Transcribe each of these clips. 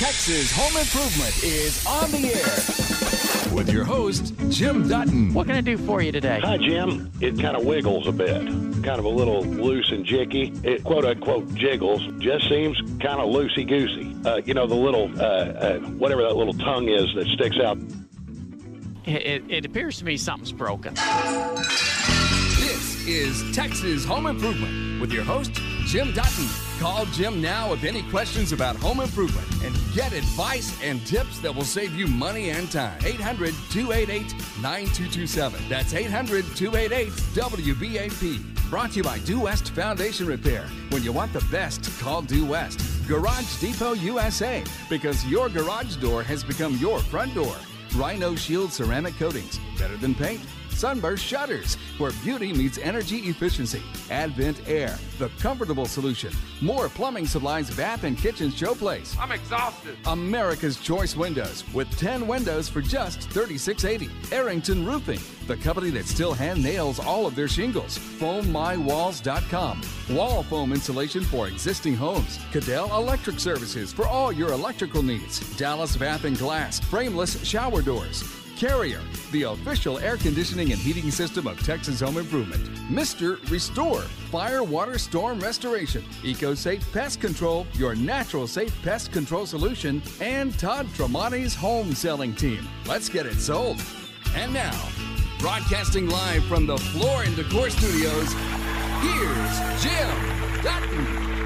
Texas Home Improvement is on the air with your host, Jim Dutton. What can I do for you today? Hi, Jim. It kind of wiggles a bit, kind of a little loose and jicky. It quote unquote jiggles, just seems kind of loosey goosey. Uh, you know, the little, uh, uh, whatever that little tongue is that sticks out. It, it, it appears to me something's broken. This is Texas Home Improvement with your host, Jim Dutton. Call Jim now with any questions about home improvement and get advice and tips that will save you money and time. 800 288 9227. That's 800 288 WBAP. Brought to you by Due West Foundation Repair. When you want the best, call Due West. Garage Depot USA. Because your garage door has become your front door. Rhino Shield ceramic coatings. Better than paint. Sunburst Shutters, where beauty meets energy efficiency. Advent Air, the comfortable solution. More plumbing supplies, bath and kitchen showplace. I'm exhausted. America's Choice Windows, with 10 windows for just $36.80. Arrington Roofing, the company that still hand nails all of their shingles. FoamMyWalls.com, wall foam insulation for existing homes. Cadell Electric Services for all your electrical needs. Dallas Bath and Glass, frameless shower doors. Carrier, the official air conditioning and heating system of Texas Home Improvement. Mr. Restore, fire, water, storm restoration. EcoSafe Pest Control, your natural safe pest control solution. And Todd Tremonti's home selling team. Let's get it sold. And now, broadcasting live from the Floor and Decor Studios, here's Jim Dutton.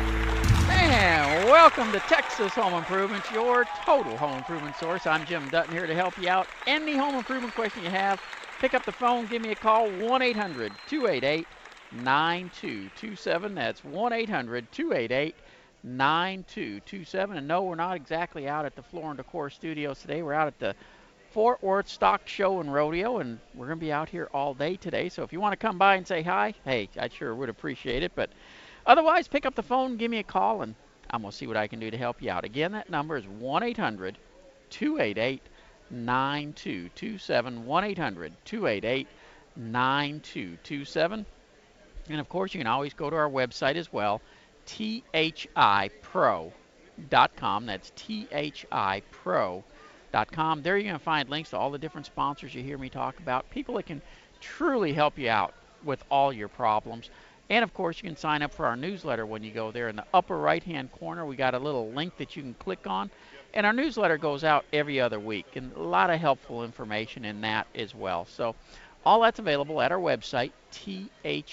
And welcome to Texas Home Improvement, your total home improvement source. I'm Jim Dutton here to help you out. Any home improvement question you have, pick up the phone, give me a call, 1 800 288 9227. That's 1 800 288 9227. And no, we're not exactly out at the Floor and Decor Studios today. We're out at the Fort Worth Stock Show and Rodeo, and we're going to be out here all day today. So if you want to come by and say hi, hey, I sure would appreciate it. But Otherwise, pick up the phone, give me a call, and I'm going to see what I can do to help you out. Again, that number is 1 800 288 9227. 1 800 288 9227. And of course, you can always go to our website as well, thipro.com. That's thipro.com. There you're going to find links to all the different sponsors you hear me talk about, people that can truly help you out with all your problems. And of course, you can sign up for our newsletter when you go there. In the upper right hand corner, we got a little link that you can click on. And our newsletter goes out every other week. And a lot of helpful information in that as well. So, all that's available at our website, thipro.com.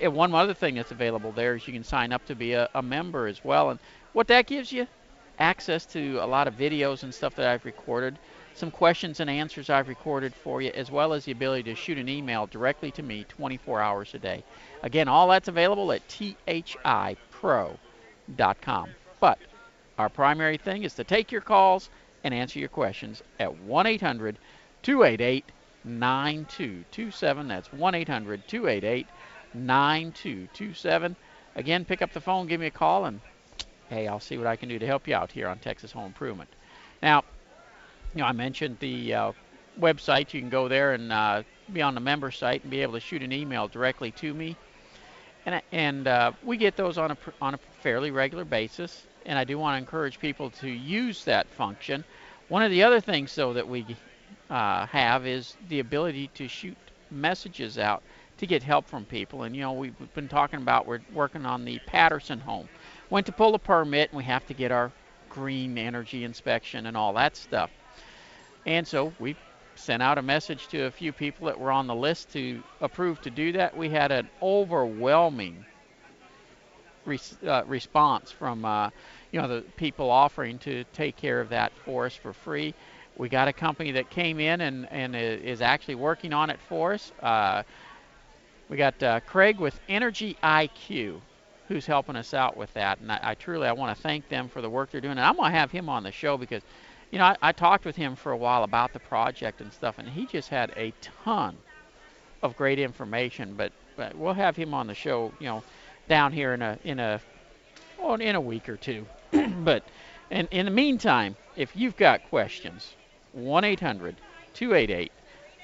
And one other thing that's available there is you can sign up to be a, a member as well. And what that gives you, access to a lot of videos and stuff that I've recorded some questions and answers I've recorded for you, as well as the ability to shoot an email directly to me 24 hours a day. Again, all that's available at thipro.com. But our primary thing is to take your calls and answer your questions at 1 800 288 9227. That's 1 800 288 9227. Again, pick up the phone, give me a call, and hey, I'll see what I can do to help you out here on Texas Home Improvement. Now, you know, I mentioned the uh, website. You can go there and uh, be on the member site and be able to shoot an email directly to me. And, and uh, we get those on a, on a fairly regular basis. And I do want to encourage people to use that function. One of the other things, though, that we uh, have is the ability to shoot messages out to get help from people. And, you know, we've been talking about we're working on the Patterson home. Went to pull a permit, and we have to get our green energy inspection and all that stuff. And so we sent out a message to a few people that were on the list to approve to do that. We had an overwhelming res- uh, response from uh, you know the people offering to take care of that for us for free. We got a company that came in and, and is actually working on it for us. Uh, we got uh, Craig with Energy IQ who's helping us out with that. And I, I truly I want to thank them for the work they're doing. And I'm going to have him on the show because you know, I, I talked with him for a while about the project and stuff, and he just had a ton of great information. But, but we'll have him on the show, you know, down here in a in a oh, in a week or two. but and in the meantime, if you've got questions, 1 800 288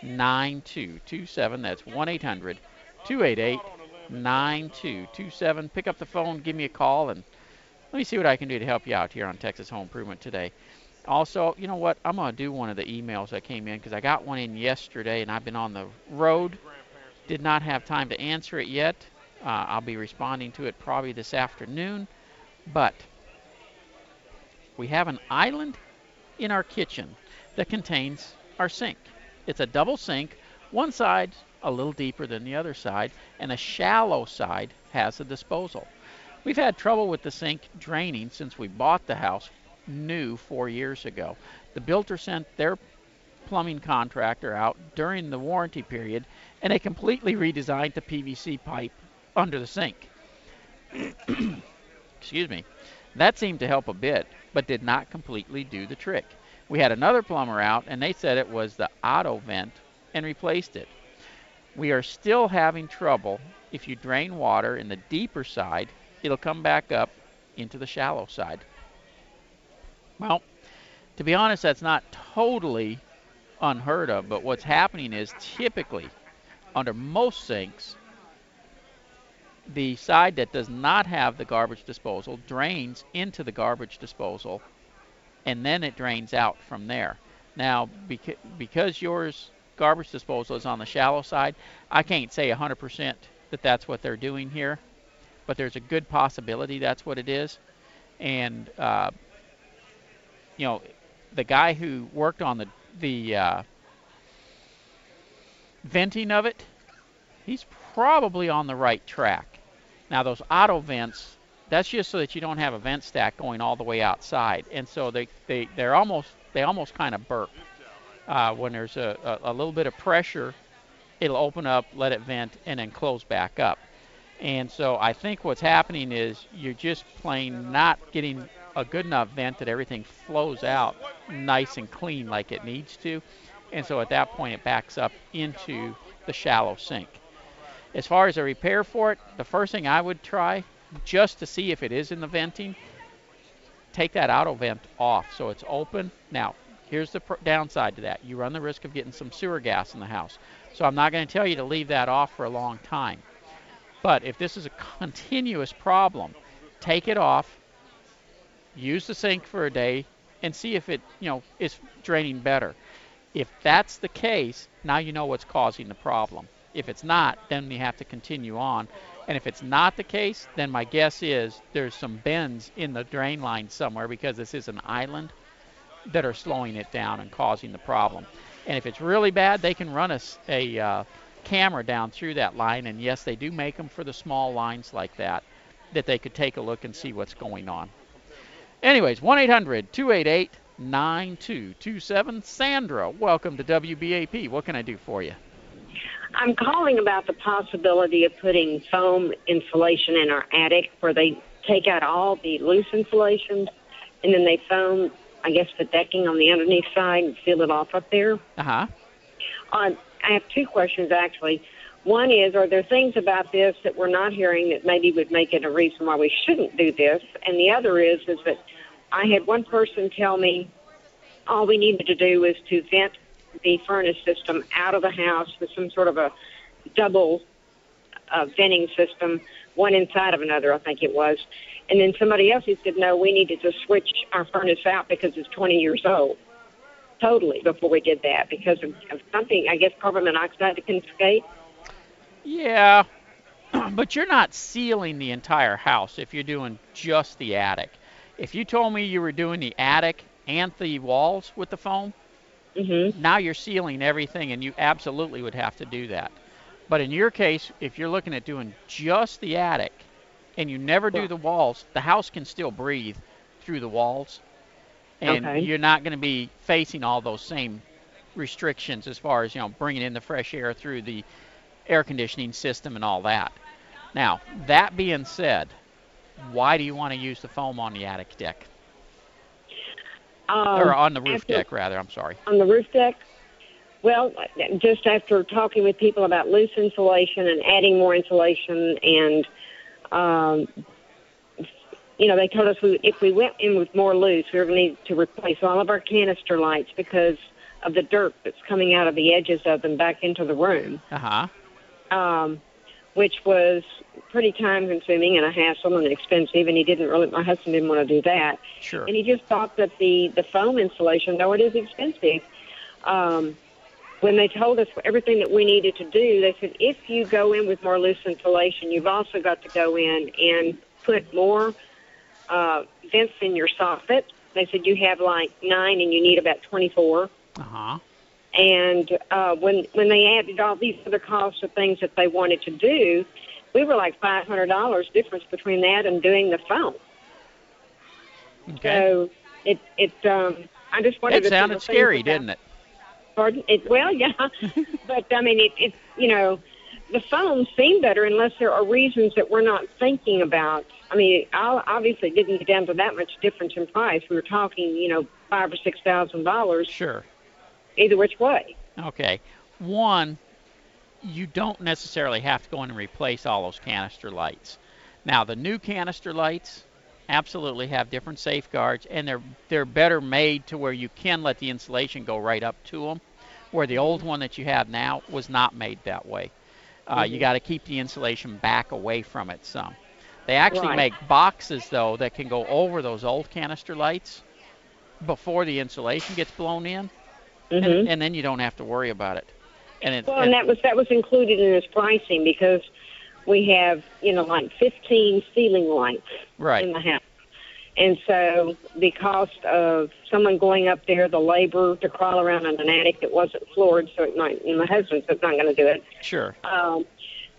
9227. That's 1 800 288 9227. Pick up the phone, give me a call, and let me see what I can do to help you out here on Texas Home Improvement today. Also, you know what? I'm going to do one of the emails that came in because I got one in yesterday and I've been on the road. Did not have time to answer it yet. Uh, I'll be responding to it probably this afternoon. But we have an island in our kitchen that contains our sink. It's a double sink. One side a little deeper than the other side, and a shallow side has a disposal. We've had trouble with the sink draining since we bought the house new four years ago. The builder sent their plumbing contractor out during the warranty period, and they completely redesigned the PVC pipe under the sink. Excuse me. That seemed to help a bit, but did not completely do the trick. We had another plumber out, and they said it was the auto vent and replaced it. We are still having trouble. If you drain water in the deeper side, it'll come back up into the shallow side. Well, to be honest, that's not totally unheard of, but what's happening is typically under most sinks, the side that does not have the garbage disposal drains into the garbage disposal and then it drains out from there. Now, beca- because yours garbage disposal is on the shallow side, I can't say 100% that that's what they're doing here, but there's a good possibility that's what it is. And, uh, you know, the guy who worked on the, the uh, venting of it, he's probably on the right track. Now, those auto vents, that's just so that you don't have a vent stack going all the way outside. And so they, they, they're almost, they almost kind of burp. Uh, when there's a, a, a little bit of pressure, it'll open up, let it vent, and then close back up. And so I think what's happening is you're just plain not getting a good enough vent that everything flows out nice and clean like it needs to. And so at that point, it backs up into the shallow sink. As far as a repair for it, the first thing I would try, just to see if it is in the venting, take that auto vent off so it's open. Now, here's the downside to that you run the risk of getting some sewer gas in the house. So I'm not going to tell you to leave that off for a long time. But if this is a continuous problem, take it off, use the sink for a day, and see if it, you know, is draining better. If that's the case, now you know what's causing the problem. If it's not, then we have to continue on. And if it's not the case, then my guess is there's some bends in the drain line somewhere because this is an island that are slowing it down and causing the problem. And if it's really bad, they can run a, a uh, camera down through that line. And yes, they do make them for the small lines like that, that they could take a look and see what's going on. Anyways, 1 800 288 9227. Sandra, welcome to WBAP. What can I do for you? I'm calling about the possibility of putting foam insulation in our attic where they take out all the loose insulation and then they foam, I guess, the decking on the underneath side and seal it off up there. Uh huh. Uh, I have two questions actually. One is, are there things about this that we're not hearing that maybe would make it a reason why we shouldn't do this? And the other is, is that I had one person tell me all we needed to do was to vent the furnace system out of the house with some sort of a double uh, venting system, one inside of another, I think it was. And then somebody else he said, no, we needed to switch our furnace out because it's 20 years old. Totally before we did that because of, of something, I guess carbon monoxide can escape. Yeah, but you're not sealing the entire house if you're doing just the attic. If you told me you were doing the attic and the walls with the foam, Mm-hmm. now you're sealing everything, and you absolutely would have to do that. But in your case, if you're looking at doing just the attic and you never do the walls, the house can still breathe through the walls, and Okay. you're not going to be facing all those same restrictions as far as you know bringing in the fresh air through the air conditioning system and all that. Now, that being said, why do you want to use the foam on the attic deck Um, or on the roof after- deck rather? I'm sorry. on the roof deck? Well, just after talking with people about loose insulation and adding more insulation, and um, you know, they told us we, if we went in with more loose, we were going to need to replace all of our canister lights because of the dirt that's coming out of the edges of them back into the room. Uh huh. Um, which was pretty time consuming and a hassle and expensive. And he didn't really, my husband didn't want to do that. Sure. And he just thought that the the foam insulation, though it is expensive, um, when they told us everything that we needed to do, they said if you go in with more loose insulation, you've also got to go in and put more uh, vents in your soffit. They said you have like nine and you need about 24. Uh huh. And uh, when when they added all these other costs of things that they wanted to do, we were like five hundred dollars difference between that and doing the phone. Okay. So it it um, I just wanted. To. It sounded scary, didn't it? Pardon? It, well, yeah, but I mean, it, it you know, the phones seem better unless there are reasons that we're not thinking about. I mean, I obviously didn't get down to that much difference in price. We were talking, you know, five or six thousand dollars Sure. Either which way. Okay. One, you don't necessarily have to go in and replace all those canister lights. Now, the new canister lights absolutely have different safeguards, and they're they're better made to where you can let the insulation go right up to them, where the old one that you have now was not made that way. Uh, You got to keep the insulation back away from it some. They actually Right. make boxes though that can go over those old canister lights before the insulation gets blown in, hmm and, and then you don't have to worry about it. And it, Well, and that was that was included in his pricing because we have you know like 15 ceiling lights right. in the house, and so the cost of someone going up there, the labor to crawl around in an attic that wasn't floored, so it might. And my husband's not going to do it. Sure. Um,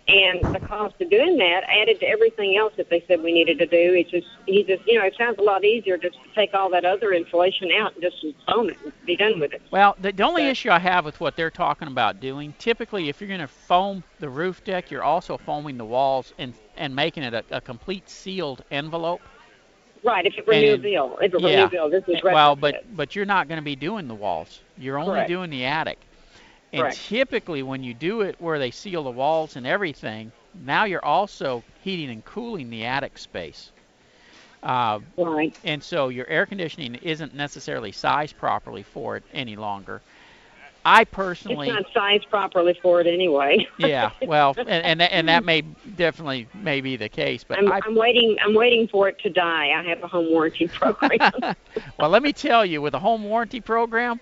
and the cost of doing that added to everything else that they said we needed to do. It just, he just, you know, it sounds a lot easier just to take all that other insulation out and just foam it and be done with it. Well, the, the only But- issue I have with what they're talking about doing, typically, if you're going to foam the roof deck, you're also foaming the walls and and making it a, a complete sealed envelope. Right, if it were new build, if it were yeah. new build, this is Eh, well, but but you're not going to be doing the walls. You're only Correct. doing the attic. And Correct. typically, when you do it where they seal the walls and everything, now you're also heating and cooling the attic space. Uh, right. and so your air conditioning isn't necessarily sized properly for it any longer. I personally, It's not sized properly for it anyway. yeah, well, and and that, and that may definitely may be the case, but I'm, I, I'm waiting. I'm waiting for it to die. I have a home warranty program. well, let me tell you, with a home warranty program,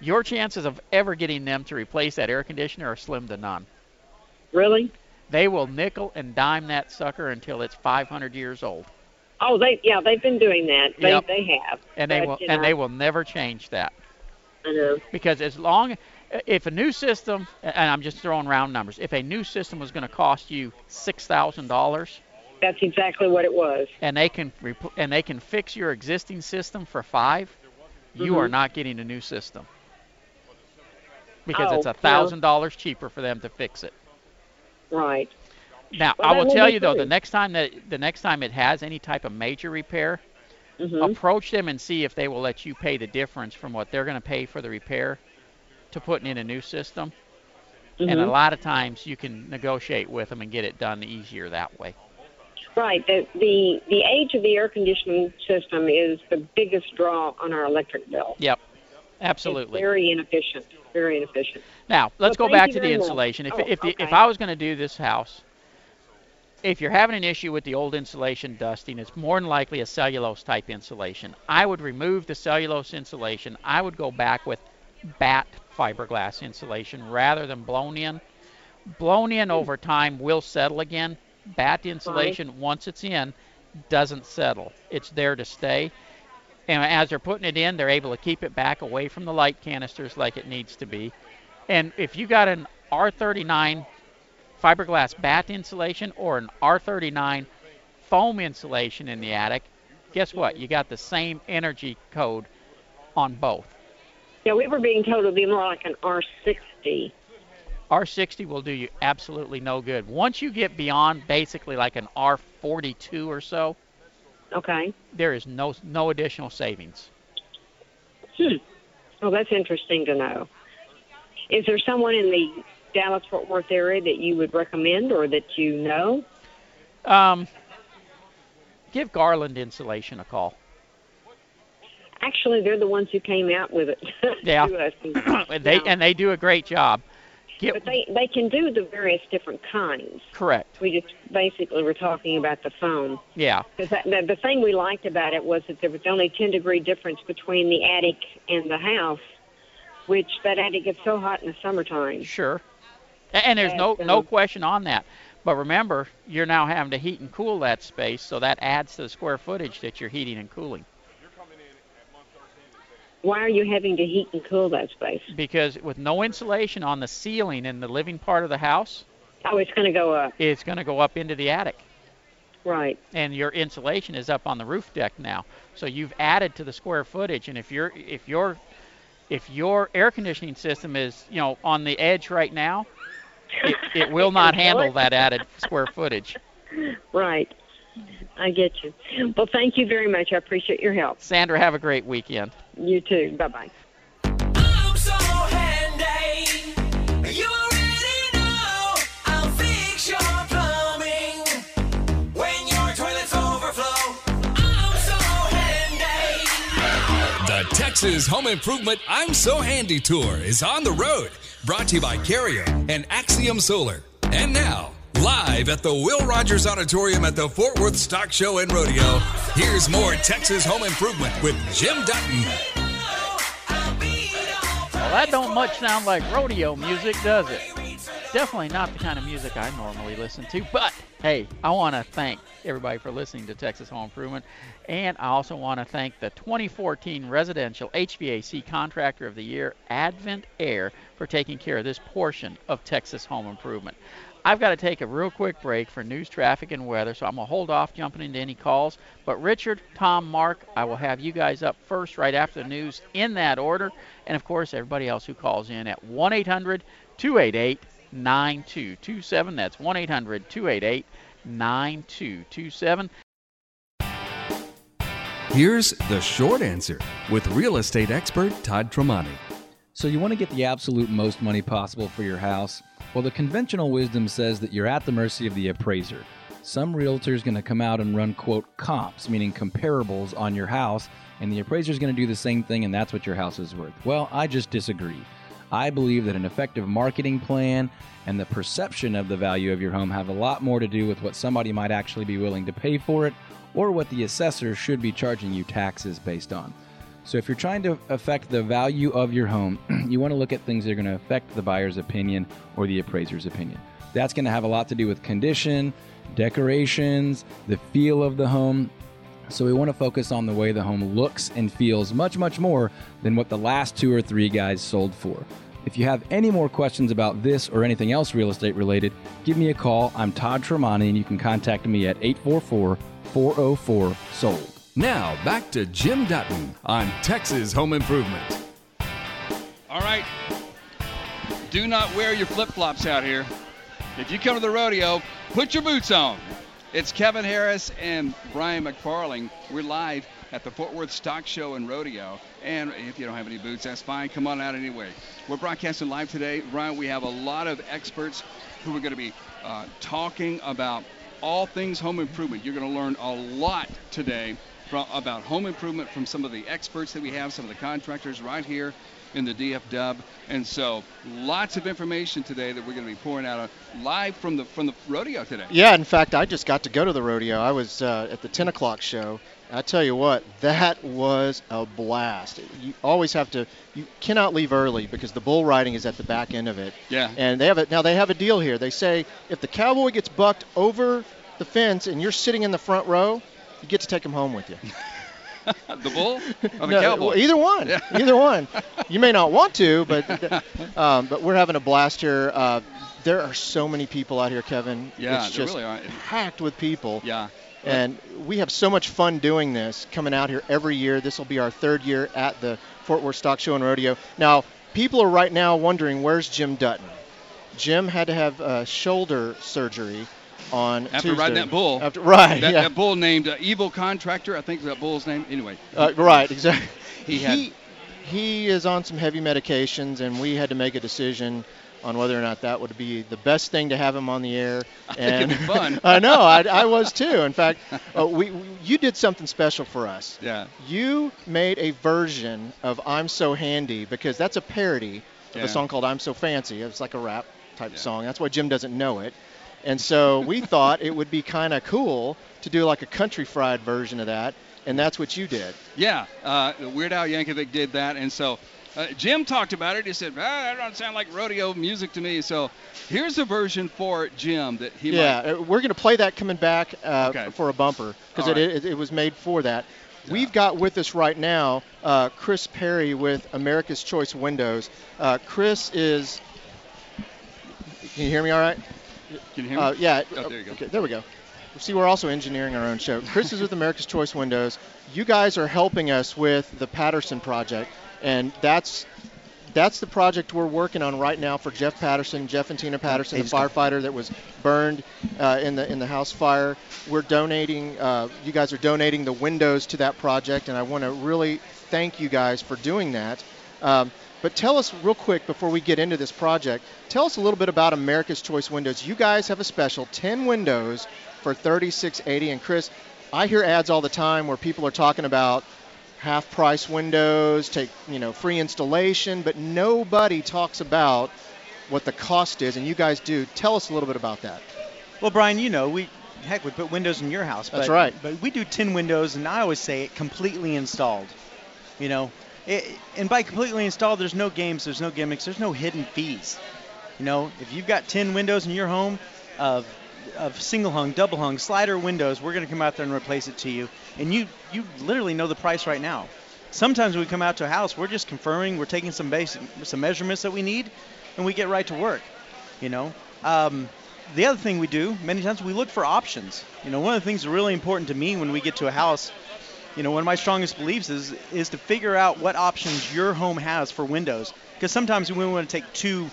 your chances of ever getting them to replace that air conditioner are slim to none. really? They will nickel and dime that sucker until it's 500 years old, Oh, they yeah, they've been doing that. They Yep. they have. and they But, will you and they will never change that. I know. because as long if a new system and I'm just throwing round numbers, if a new system was going to cost you six thousand dollars That's exactly what it was. and they can and they can fix your existing system for five, you are Mhm. not getting a new system because Oh, it's a thousand dollars cheaper for them to fix it. Right. Now Well, I will tell you though, the next time that the next time it has any type of major repair, hmm approach them and see if they will let you pay the difference from what they're going to pay for the repair to putting in a new system. And a Mhm. lot of times you can negotiate with them and get it done easier that way. Right. The, the the age of the air conditioning system is the biggest draw on our electric bill. Yep, It's absolutely. very inefficient. Very inefficient. Now let's Well, go back to the much. insulation. If Oh, if the, if. I was going to do this house, if you're having an issue with the old insulation dusting, it's more than likely a cellulose type insulation. I would remove the cellulose insulation. I would go back with batt fiberglass insulation rather than blown in. Blown in hmm. over time will settle again. Batt insulation, once it's in, doesn't settle. It's there to stay. And as they're putting it in, they're able to keep it back away from the light canisters like it needs to be. And if you got an R39 fiberglass batt insulation or an R39 foam insulation in the attic, guess what? You got the same energy code on both. Yeah, we were being told it would be more like an R60. R60 will do you absolutely no good. Once you get beyond basically like an R42 or so, Okay. there is no no additional savings. Hmm. Well, that's interesting to know. Is there someone in the Dallas Fort Worth area that you would recommend or that you know? Um, give Garland Insulation a call. Actually, they're the ones who came out with it Yeah. they Yeah. and they do a great job. But they they can do the various different kinds. correct. We just basically were talking about the foam. Yeah. Because the, the thing we liked about it was that there was only 10 degree difference between the attic and the house, which that attic gets so hot in the summertime. Sure. And there's no no question on that. But remember, you're now having to heat and cool that space, so that adds to the square footage that you're heating and cooling. Why are you having to heat and cool that space? Because with no insulation on the ceiling in the living part of the house, Oh, it's going to go up. it's going to go up into the attic. Right. and your insulation is up on the roof deck now. So you've added to the square footage, and if your if your if your air conditioning system is you know on the edge right now, it, it will not handle that added square footage. Right. I get you. Well, thank you very much. I appreciate your help. Sandra, have a great weekend. You too. Bye bye. I'm so handy. You already know I'll fix your plumbing when your toilets overflow. I'm so handy. The Texas Home Improvement I'm So Handy Tour is on the road. Brought to you by Carrier and Axiom Solar. And now, live at the Will Rogers Auditorium at the Fort Worth Stock Show and Rodeo, here's more Texas Home Improvement with Jim Dutton. Well, that don't much sound like rodeo music, does it? Definitely not the kind of music I normally listen to. But hey, I want to thank everybody for listening to Texas Home Improvement, and I also want to thank the 2014 Residential HVAC Contractor of the Year, Advent Air, for taking care of this portion of Texas Home Improvement. I've got to take a real quick break for news, traffic, and weather, so I'm going to hold off jumping into any calls. But Richard, Tom, Mark, I will have you guys up first right after the news in that order. And of course, everybody else who calls in at 1 800 288 9227. That's 1 800 288 9227. Here's the short answer with real estate expert Todd Tremonti. So you want to get the absolute most money possible for your house? Well, the conventional wisdom says that you're at the mercy of the appraiser. Some realtor's going to come out and run quote comps, meaning comparables on your house, and the appraiser's going to do the same thing and that's what your house is worth. Well, I just disagree. I believe that an effective marketing plan and the perception of the value of your home have a lot more to do with what somebody might actually be willing to pay for it or what the assessor should be charging you taxes based on. So if you're trying to affect the value of your home, you want to look at things that are going to affect the buyer's opinion or the appraiser's opinion. That's going to have a lot to do with condition, decorations, the feel of the home. So we want to focus on the way the home looks and feels much, much more than what the last two or three guys sold for. If you have any more questions about this or anything else real estate related, give me a call. I'm Todd Tremonti, and you can contact me at 844 404 SOLD. Now, back to Jim Dutton on Texas Home Improvement. All right. Do not wear your flip flops out here. If you come to the rodeo, put your boots on. It's Kevin Harris and Brian McFarling. We're live at the Fort Worth Stock Show and Rodeo. And if you don't have any boots, that's fine. Come on out anyway. We're broadcasting live today. Brian, we have a lot of experts who are going to be uh, talking about all things home improvement. You're going to learn a lot today from, about home improvement from some of the experts that we have, some of the contractors right here in the DFW, And so, lots of information today that we're going to be pouring out uh, live from the from the rodeo today. Yeah, in fact, I just got to go to the rodeo. I was uh, at the 10 o'clock show. I tell you what, that was a blast. You always have to, you cannot leave early because the bull riding is at the back end of it. Yeah. And they have it now. They have a deal here. They say if the cowboy gets bucked over the fence and you're sitting in the front row, you get to take him home with you. the bull or the No, cowboy? well, either one. Yeah. Either one. You may not want to, but um, but we're having a blast here. Uh, there are so many people out here, Kevin. Yeah, it's just really are. packed with people. yeah. And we have so much fun doing this, coming out here every year. This will be our third year at the Fort Worth Stock Show and Rodeo. Now, people are right now wondering where's Jim Dutton. Jim had to have uh, shoulder surgery on After Tuesday. riding that bull. After, right. That, yeah. that bull named uh, Evil Contractor, I think that bull's name. Anyway. Uh, right, exactly. He had- he, he is on some heavy medications, and we had to make a decision on whether or not that would be the best thing to have him on the air. think And fun. I know, I, I was too. In fact, uh, we, we you did something special for us. Yeah. You made a version of "I'm So Handy" because that's a parody. of Yeah. a song called "I'm So Fancy." It's like a rap type Yeah. song. That's why Jim doesn't know it. And so we thought it would be kind of cool to do like a country fried version of that, and that's what you did. Yeah, uh, Weird Al Yankovic did that, and so uh, Jim talked about it. He said, ah, "That don't sound like rodeo music to me." So here's a version for Jim that he yeah, might. uh, we're going to play that coming back uh, Okay. for a bumper because it, right. it, it was made for that. We've got with us right now uh, Chris Perry with America's Choice Windows. Uh, Chris is. Can you hear me all right? Can you hear me? Uh, yeah. Oh, there you go. Okay, there we go. See, we're also engineering our own show. Chris is with America's Choice Windows. You guys are helping us with the Patterson project, and that's that's the project we're working on right now for Jeff Patterson, Jeff and Tina Patterson, the firefighter that was burned uh, in the in the house fire. We're donating. Uh, you guys are donating the windows to that project, and I want to really thank you guys for doing that. Um, but tell us real quick before we get into this project. Tell us a little bit about America's Choice Windows. You guys have a special 10 windows for 3680. And Chris, I hear ads all the time where people are talking about half price windows, take you know free installation, but nobody talks about what the cost is, and you guys do. Tell us a little bit about that. Well, Brian, you know, we heck, we put windows in your house. That's right. But we do 10 windows, and I always say it completely installed. You know, and by completely installed, there's no games, there's no gimmicks, there's no hidden fees. You know, if you've got 10 windows in your home of of single hung, double hung, slider windows, we're going to come out there and replace it to you, and you you literally know the price right now. Sometimes when we come out to a house, we're just confirming, we're taking some basic some measurements that we need, and we get right to work. You know. Um, the other thing we do many times we look for options. You know, one of the things that's really important to me when we get to a house, you know, one of my strongest beliefs is is to figure out what options your home has for windows. Because sometimes we want to take two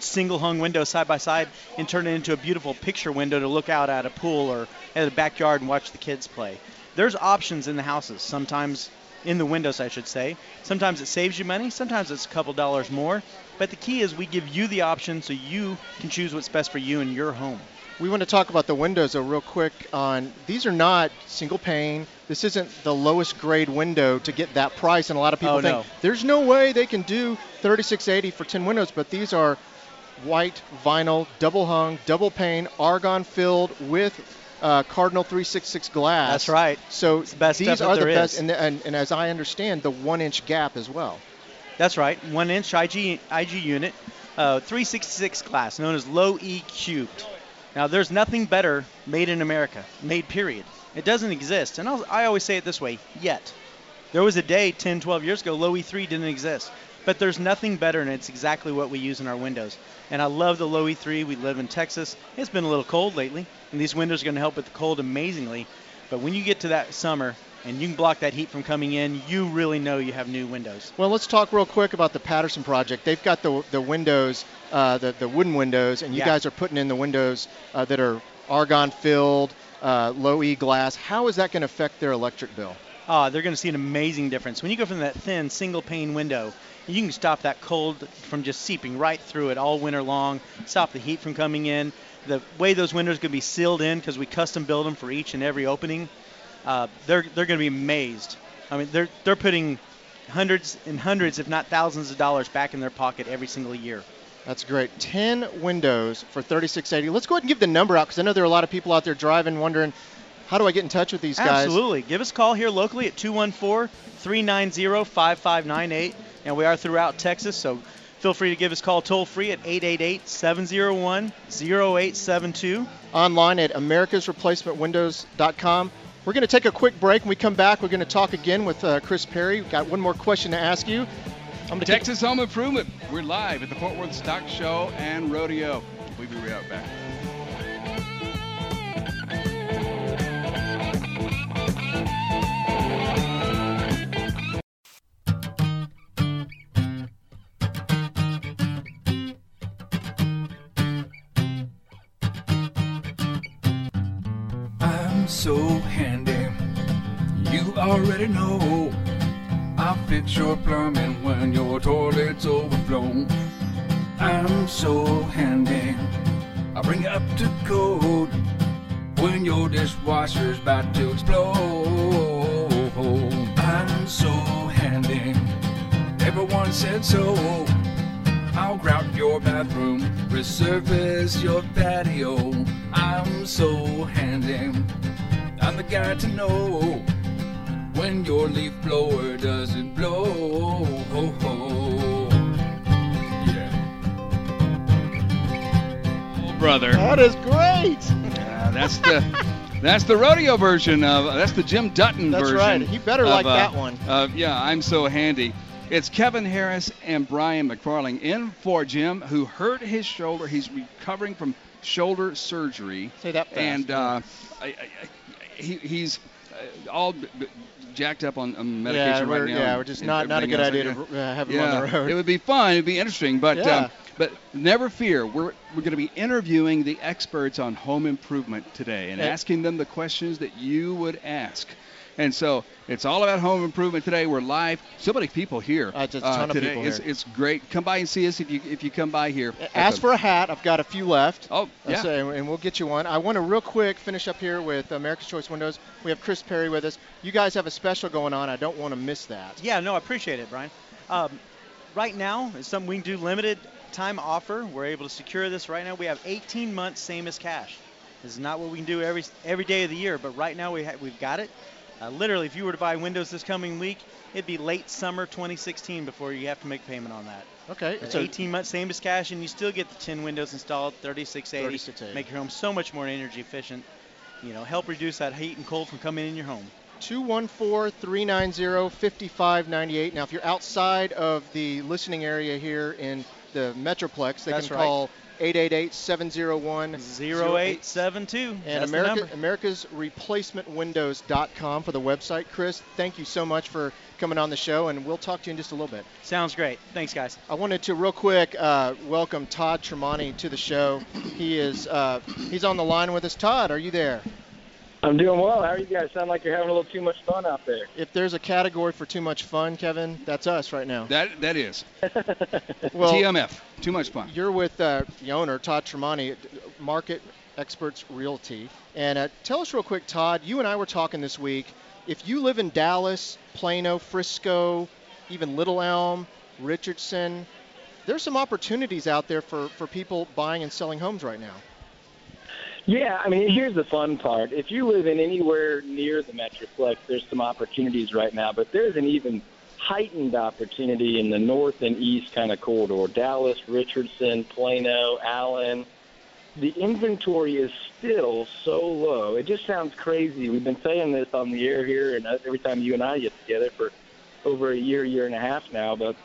single hung windows side by side and turn it into a beautiful picture window to look out at a pool or at a backyard and watch the kids play. There's options in the houses. Sometimes in the windows, I should say. Sometimes it saves you money. Sometimes it's a couple dollars more. But the key is we give you the option so you can choose what's best for you in your home. We want to talk about the windows though real quick on these are not single pane. This isn't the lowest grade window to get that price and a lot of people Oh, think no. there's no way they can do 3680 for 10 windows, but these are white vinyl, double hung, double pane, argon filled with uh, Cardinal 366 glass. That's right. So the these are the best, and, and, and as I understand, the one inch gap as well. That's right. One inch IG, IG unit, uh, 366 glass, known as low E cubed. Now, there's nothing better made in America, made period. It doesn't exist. And I'll, I always say it this way yet. There was a day 10, 12 years ago, low E3 didn't exist. But there's nothing better, and it's exactly what we use in our windows. And I love the low E3. We live in Texas. It's been a little cold lately, and these windows are going to help with the cold amazingly. But when you get to that summer and you can block that heat from coming in, you really know you have new windows. Well, let's talk real quick about the Patterson project. They've got the the windows, uh, the the wooden windows, and you Yeah. guys are putting in the windows uh, that are argon filled, uh, low E glass. How is that going to affect their electric bill? Ah, they're going to see an amazing difference. When you go from that thin single pane window, you can stop that cold from just seeping right through it all winter long, stop the heat from coming in. The way those windows are going to be sealed in because we custom build them for each and every opening, uh, they're they're going to be amazed. I mean, they're they're putting hundreds and hundreds, if not thousands, of dollars back in their pocket every single year. That's great. 10 windows for 3680. Let's go ahead and give the number out because I know there are a lot of people out there driving wondering, how do I get in touch with these guys? Absolutely. Give us a call here locally at 214-390-5598. And we are throughout Texas, so feel free to give us a call toll free at 888-701-0872. Online at americasreplacementwindows.com. We're going to take a quick break. When we come back, we're going to talk again with uh, Chris Perry. We've got one more question to ask you. I'm going to Texas Home Improvement. We're live at the Fort Worth Stock Show and Rodeo. We'll be right back. So handy. You already know. I'll fix your plumbing when your toilet's overflow. I'm so handy. I'll bring you up to code when your dishwasher's about to explode. I'm so handy. Everyone said so. I'll grout your bathroom, resurface your patio. I'm so handy. I'm the guy to know when your leaf blower doesn't blow. Ho, ho. Oh, brother. That is great. Yeah, that's the that's the rodeo version of that's the Jim Dutton That's version. right. He better of, like uh, that one. Uh, yeah, I'm so handy. It's Kevin Harris and Brian McFarling in for Jim, who hurt his shoulder. He's recovering from shoulder surgery. Say that fast. And uh, I, I, I, he, he's uh, all jacked up on, on medication we're- right now. yeah, we're just not- not a good idea to, uh, have him yeah, on the road. It would be fun. It'd be interesting, but Yeah. um, but never fear. We're we're going to be interviewing the experts on home improvement today and Yeah. asking them the questions that you would ask. And so it's all about home improvement today. We're live. So many people here Uh, just a uh, ton of today. people it's, here. it's great. Come by and see us if you if you come by here. Ask for a hat. I've got a few left. Oh, Uh, yeah. so- and we'll get you one. I want to real quick finish up here with America's Choice Windows. We have Chris Perry with us. You guys have a special going on. I don't want to miss that. Yeah, no, I appreciate it, Brian. Um, right now, it's something we can do limited time offer. We're able to secure this right now. We have 18 months, same as cash. This is not what we can do every every day of the year, but right now we ha- we've got it. Uh, literally, if you were to buy Windows this coming week, it'd be late summer 2016 before you have to make payment on that. Okay. It's so 18 months, same as cash, and you still get the 10 windows installed, 3680. 3680. Make your home so much more energy efficient. You know, help reduce that heat and cold from coming in your home. 214-390-5598. Now, if you're outside of the listening area here in the Metroplex, they That's can right. call 888-701 0872. And America. America's replacementwindows.com for the website. Chris, thank you so much for coming on the show, and we'll talk to you in just a little bit. Sounds great. Thanks, guys. I wanted to real quick uh, welcome Todd Tremonti to the show. He is uh, he's on the line with us. Todd, are you there? I'm doing well. How are you guys? Sound like you're having a little too much fun out there. If there's a category for too much fun, Kevin, that's us right now. That that is Well, TMF. Too much fun. You're with uh, the owner, Todd Tremonti, Market Experts Realty. And uh, tell us real quick, Todd, you and I were talking this week. If you live in Dallas, Plano, Frisco, even Little Elm, Richardson, there's some opportunities out there for, for people buying and selling homes right now. Yeah, I mean, here's the fun part. If you live in anywhere near the Metroplex, there's some opportunities right now, but there's an even heightened opportunity in the north and east kind of corridor Dallas, Richardson, Plano, Allen. The inventory is still so low. It just sounds crazy. We've been saying this on the air here, and every time you and I get together for over a year, year and a half now, but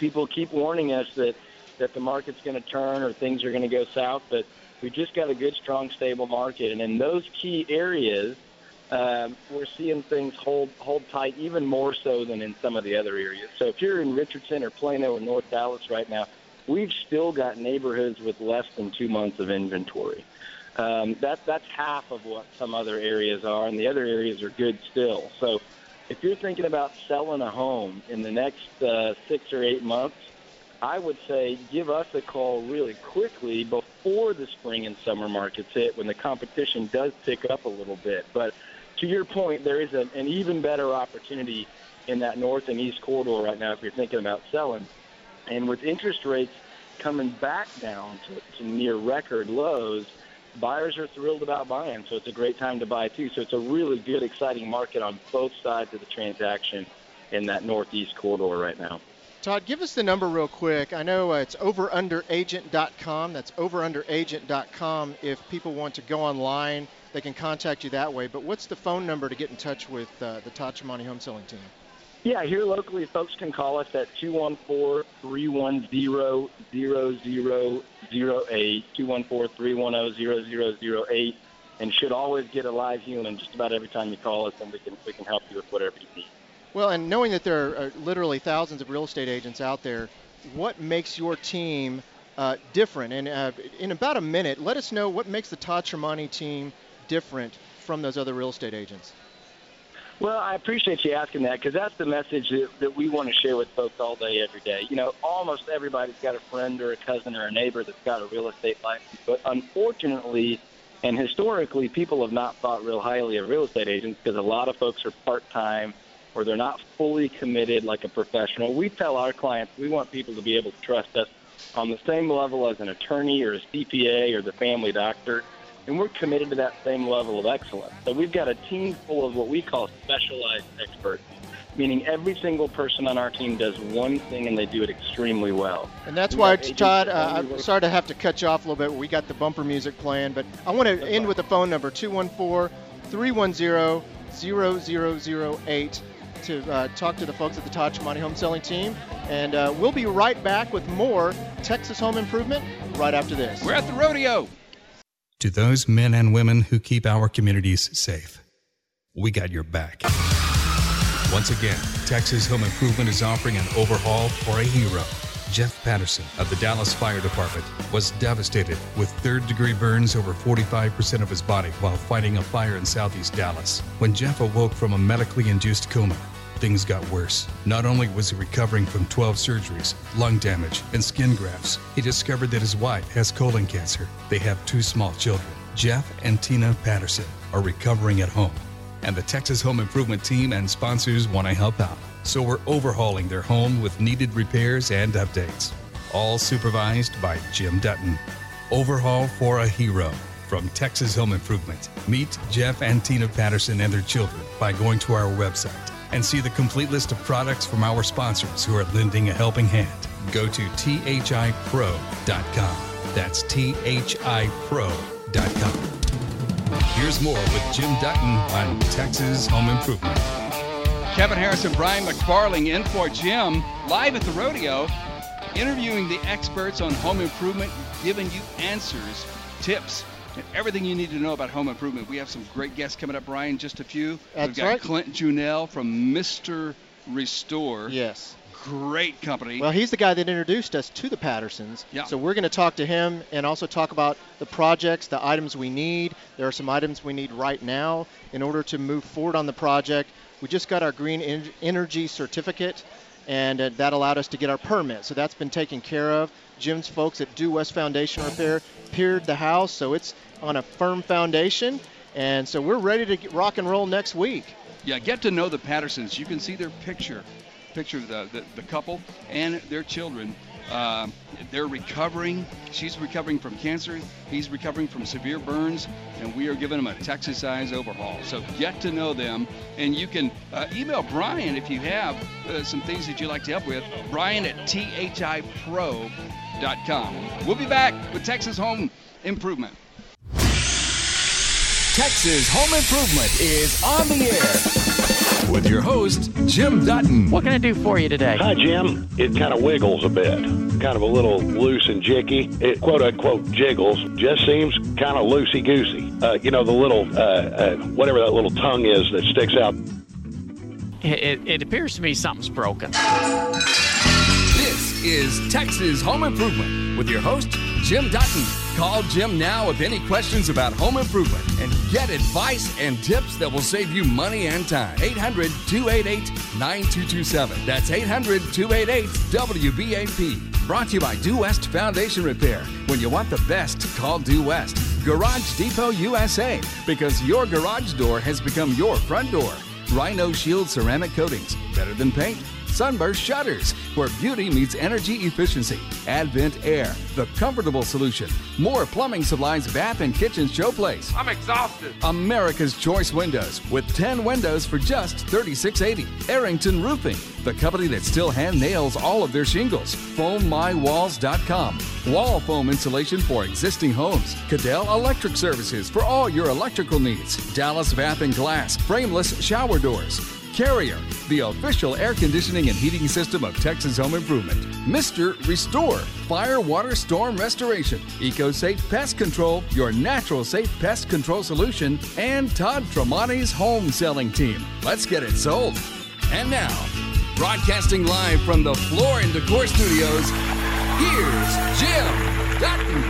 people keep warning us that that the market's going to turn or things are going to go south, but we've just got a good, strong, stable market, and in those key areas, um, we're seeing things hold hold tight even more so than in some of the other areas. So if you're in Richardson or Plano or North Dallas right now, we've still got neighborhoods with less than two months of inventory. Um, that, that's half of what some other areas are, and the other areas are good still. So if you're thinking about selling a home in the next uh, six or eight months, I would say give us a call really quickly before the spring and summer markets hit when the competition does pick up a little bit. But to your point, there is an, an even better opportunity in that north and east corridor right now if you're thinking about selling. And with interest rates coming back down to, to near record lows, buyers are thrilled about buying. So it's a great time to buy too. So it's a really good, exciting market on both sides of the transaction in that northeast corridor right now. Todd, give us the number real quick. I know uh, it's overunderagent.com. That's overunderagent.com. If people want to go online, they can contact you that way. But what's the phone number to get in touch with uh, the Todd Tremonti home selling team? Yeah, here locally, folks can call us at 214-310-0008, 214-310-0008, and should always get a live human just about every time you call us, and we can we can help you with whatever you need. Well, and knowing that there are uh, literally thousands of real estate agents out there, what makes your team uh, different? And uh, in about a minute, let us know what makes the Todd Tremonti team different from those other real estate agents. Well, I appreciate you asking that because that's the message that, that we want to share with folks all day, every day. You know, almost everybody's got a friend or a cousin or a neighbor that's got a real estate license, but unfortunately and historically, people have not thought real highly of real estate agents because a lot of folks are part time or they're not fully committed like a professional. We tell our clients we want people to be able to trust us on the same level as an attorney or a CPA or the family doctor, and we're committed to that same level of excellence. So we've got a team full of what we call specialized experts, meaning every single person on our team does one thing and they do it extremely well. And that's why, Todd, uh, I'm sorry to have to cut you off a little bit. We got the bumper music playing, but I want to end with the phone number 214 310 0008 to uh, talk to the folks at the Todd Tremonti Home Selling Team. And uh, we'll be right back with more Texas Home Improvement right after this. We're at the rodeo. To those men and women who keep our communities safe, we got your back. Once again, Texas Home Improvement is offering an overhaul for a hero. Jeff Patterson of the Dallas Fire Department was devastated with third degree burns over 45% of his body while fighting a fire in southeast Dallas. When Jeff awoke from a medically induced coma, things got worse. Not only was he recovering from 12 surgeries, lung damage, and skin grafts, he discovered that his wife has colon cancer. They have two small children. Jeff and Tina Patterson are recovering at home, and the Texas Home Improvement team and sponsors want to help out. So we're overhauling their home with needed repairs and updates. All supervised by Jim Dutton. Overhaul for a hero from Texas Home Improvement. Meet Jeff and Tina Patterson and their children by going to our website and see the complete list of products from our sponsors who are lending a helping hand. Go to thipro.com. That's thipro.com. Here's more with Jim Dutton on Texas Home Improvement. Kevin Harris and Brian McFarling in for Jim, live at the rodeo, interviewing the experts on home improvement, giving you answers, tips, everything you need to know about home improvement. We have some great guests coming up, Brian. Just a few. That's We've got right. Clint Janelle from Mr. Restore. Yes. Great company. Well, he's the guy that introduced us to the Pattersons. Yeah. So we're going to talk to him and also talk about the projects, the items we need. There are some items we need right now in order to move forward on the project. We just got our green energy certificate, and uh, that allowed us to get our permit. So that's been taken care of. Jim's folks at Due West Foundation Repair piered the house, so it's on a firm foundation. And so we're ready to rock and roll next week. Yeah, get to know the Pattersons. You can see their picture, picture of the, the, the couple and their children. Uh, they're recovering. She's recovering from cancer. He's recovering from severe burns, and we are giving them a Texas Eyes overhaul. So get to know them, and you can uh, email Brian if you have uh, some things that you'd like to help with. Brian at thipro.com. We'll be back with Texas Home Improvement. Texas Home Improvement is on the air with your host, Jim Dutton. What can I do for you today? Hi, Jim. It kind of wiggles a bit, kind of a little loose and jicky. It quote unquote jiggles, just seems kind of loosey goosey. Uh, you know, the little, uh, uh, whatever that little tongue is that sticks out. It, it, it appears to me something's broken. This is Texas Home Improvement with your host, Jim Dutton. Call Jim now with any questions about home improvement and get advice and tips that will save you money and time. 800 288 9227. That's 800 288 WBAP. Brought to you by Due West Foundation Repair. When you want the best, call Due West. Garage Depot USA. Because your garage door has become your front door. Rhino Shield ceramic coatings. Better than paint. Sunburst Shutters, where beauty meets energy efficiency. Advent Air, the comfortable solution. More plumbing supplies, bath and kitchen showplace. I'm exhausted. America's Choice Windows, with 10 windows for just $36.80. Arrington Roofing, the company that still hand nails all of their shingles. FoamMyWalls.com. Wall foam insulation for existing homes. Cadell Electric Services for all your electrical needs. Dallas Bath and Glass, frameless shower doors. Carrier, the official air conditioning and heating system of Texas Home Improvement. Mr. Restore, fire, water, storm restoration. EcoSafe Pest Control, your natural safe pest control solution. And Todd Tremonti's home selling team. Let's get it sold. And now, broadcasting live from the Floor and Decor Studios, here's Jim Dutton.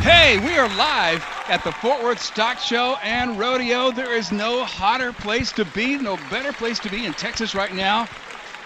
Hey, we are live at the Fort Worth Stock Show and Rodeo. There is no hotter place to be, no better place to be in Texas right now.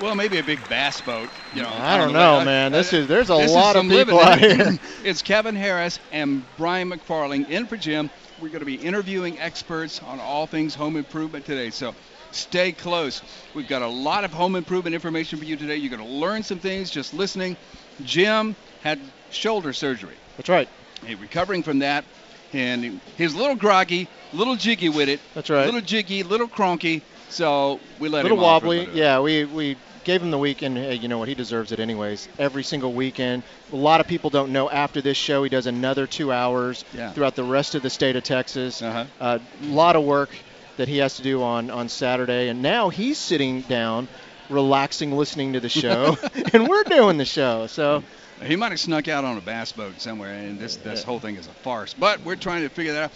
Well, maybe a big bass boat. You know, I don't know, man. This uh, is there's a lot of people out here. It's Kevin Harris and Brian McFarling in for Jim. We're going to be interviewing experts on all things home improvement today. So stay close. We've got a lot of home improvement information for you today. You're going to learn some things just listening. Jim had shoulder surgery. That's right. He's recovering from that, and he, he's a little groggy, a little jiggy with it. That's right. little jiggy, little cronky. So we let little him a wobbly. little bit. Yeah, we we gave him the weekend. Hey, you know what? He deserves it anyways. Every single weekend. A lot of people don't know. After this show, he does another two hours Yeah. throughout the rest of the state of Texas. Uh-huh. A lot of work that he has to do on on Saturday, and now he's sitting down, relaxing, listening to the show, and we're doing the show. So He might have snuck out on a bass boat somewhere, and this this whole thing is a farce. But we're trying to figure that out.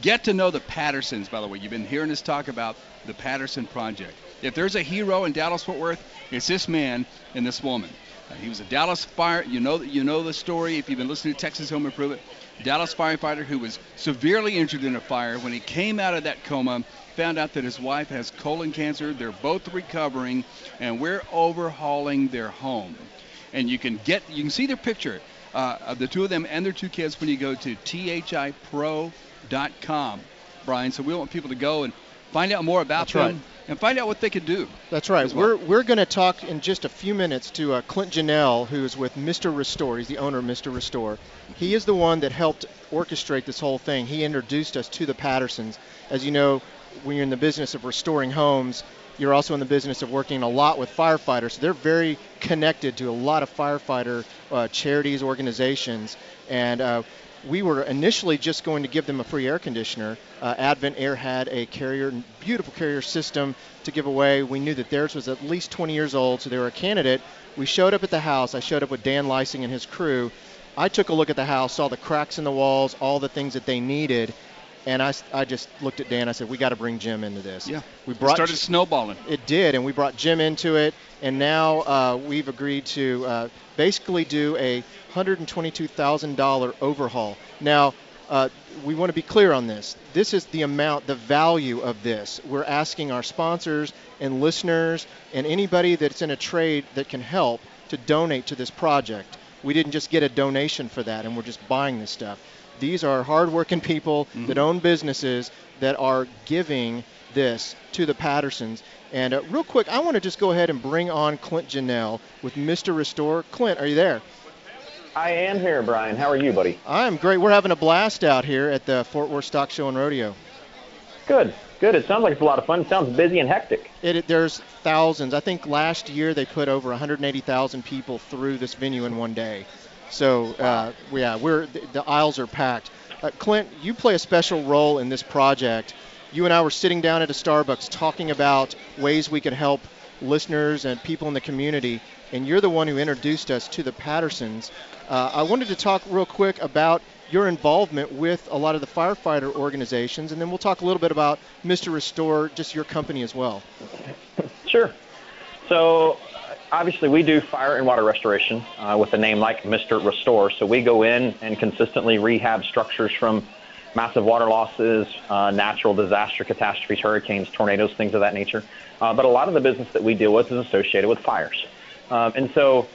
Get to know the Pattersons, by the way. You've been hearing us talk about the Patterson Project. If there's a hero in Dallas Fort Worth, it's this man and this woman. Uh, he was a Dallas fire. You know you know the story if you've been listening to Texas Home Improvement. Dallas firefighter who was severely injured in a fire. When he came out of that coma, found out that his wife has colon cancer. They're both recovering, and we're overhauling their home and you can get you can see their picture uh, of the two of them and their two kids when you go to thipro.com, Brian. So we want people to go and find out more about That's them right. and find out what they can do. That's right. well. We're we're going to talk in just a few minutes to uh, Clint Janelle, who's with Mr. Restore. He's the owner of Mr. Restore. He is the one that helped orchestrate this whole thing. He introduced us to the Pattersons. As you know, when you're in the business of restoring homes, you're also in the business of working a lot with firefighters. So they're very connected to a lot of firefighter uh, charities, organizations, and uh, we were initially just going to give them a free air conditioner. Uh, Advent Air had a carrier, beautiful carrier system to give away. We knew that theirs was at least 20 years old, so they were a candidate. We showed up at the house. I showed up with Dan Lysing and his crew. I took a look at the house, saw the cracks in the walls, all the things that they needed, and I, I just looked at Dan. I said, "We got to bring Jim into this." Yeah. we It brought started snowballing. it did, and we brought Jim into it, and now uh, we've agreed to uh, basically do a $122,000 overhaul. Now, uh, we want to be clear on this. This is the amount, the value of this. We're asking our sponsors and listeners and anybody that's in a trade that can help to donate to this project. We didn't just get a donation for that, and we're just buying this stuff. These are hardworking people that own businesses that are giving this to the Pattersons. And uh, real quick, I want to just go ahead and bring on Clint Janelle with Mr. Restore. Clint, are you there? I am here, Brian. How are you, buddy? I'm great. We're having a blast out here at the Fort Worth Stock Show and Rodeo. Good, good. It sounds like it's a lot of fun. It sounds busy and hectic. It, it- there's thousands. I think last year they put over 180,000 people through this venue in one day. So uh, yeah, we're the, the aisles are packed. Uh, Clint, you play a special role in this project. You and I were sitting down at a Starbucks talking about ways we could help listeners and people in the community, and you're the one who introduced us to the Pattersons. Uh, I wanted to talk real quick about your involvement with a lot of the firefighter organizations, and then we'll talk a little bit about Mr. Restore, just your company as well. Sure. So, obviously, we do fire and water restoration uh, with a name like Mr. Restore. So, we go in and consistently rehab structures from massive water losses, uh, natural disaster catastrophes, hurricanes, tornadoes, things of that nature. Uh, but a lot of the business that we deal with is associated with fires. Um, and so,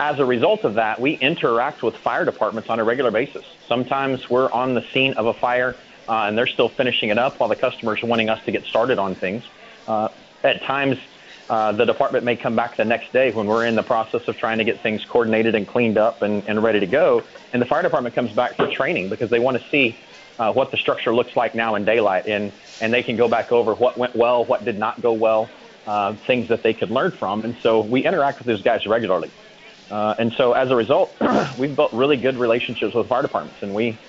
as a result of that, we interact with fire departments on a regular basis. Sometimes we're on the scene of a fire uh, and they're still finishing it up while the customer's wanting us to get started on things. Uh, at times, uh, the department may come back the next day when we're in the process of trying to get things coordinated and cleaned up and, and ready to go. And the fire department comes back for training because they want to see uh, what the structure looks like now in daylight, and and they can go back over what went well, what did not go well, uh, things that they could learn from. And so we interact with those guys regularly. Uh, and so as a result, we've built really good relationships with fire departments, and we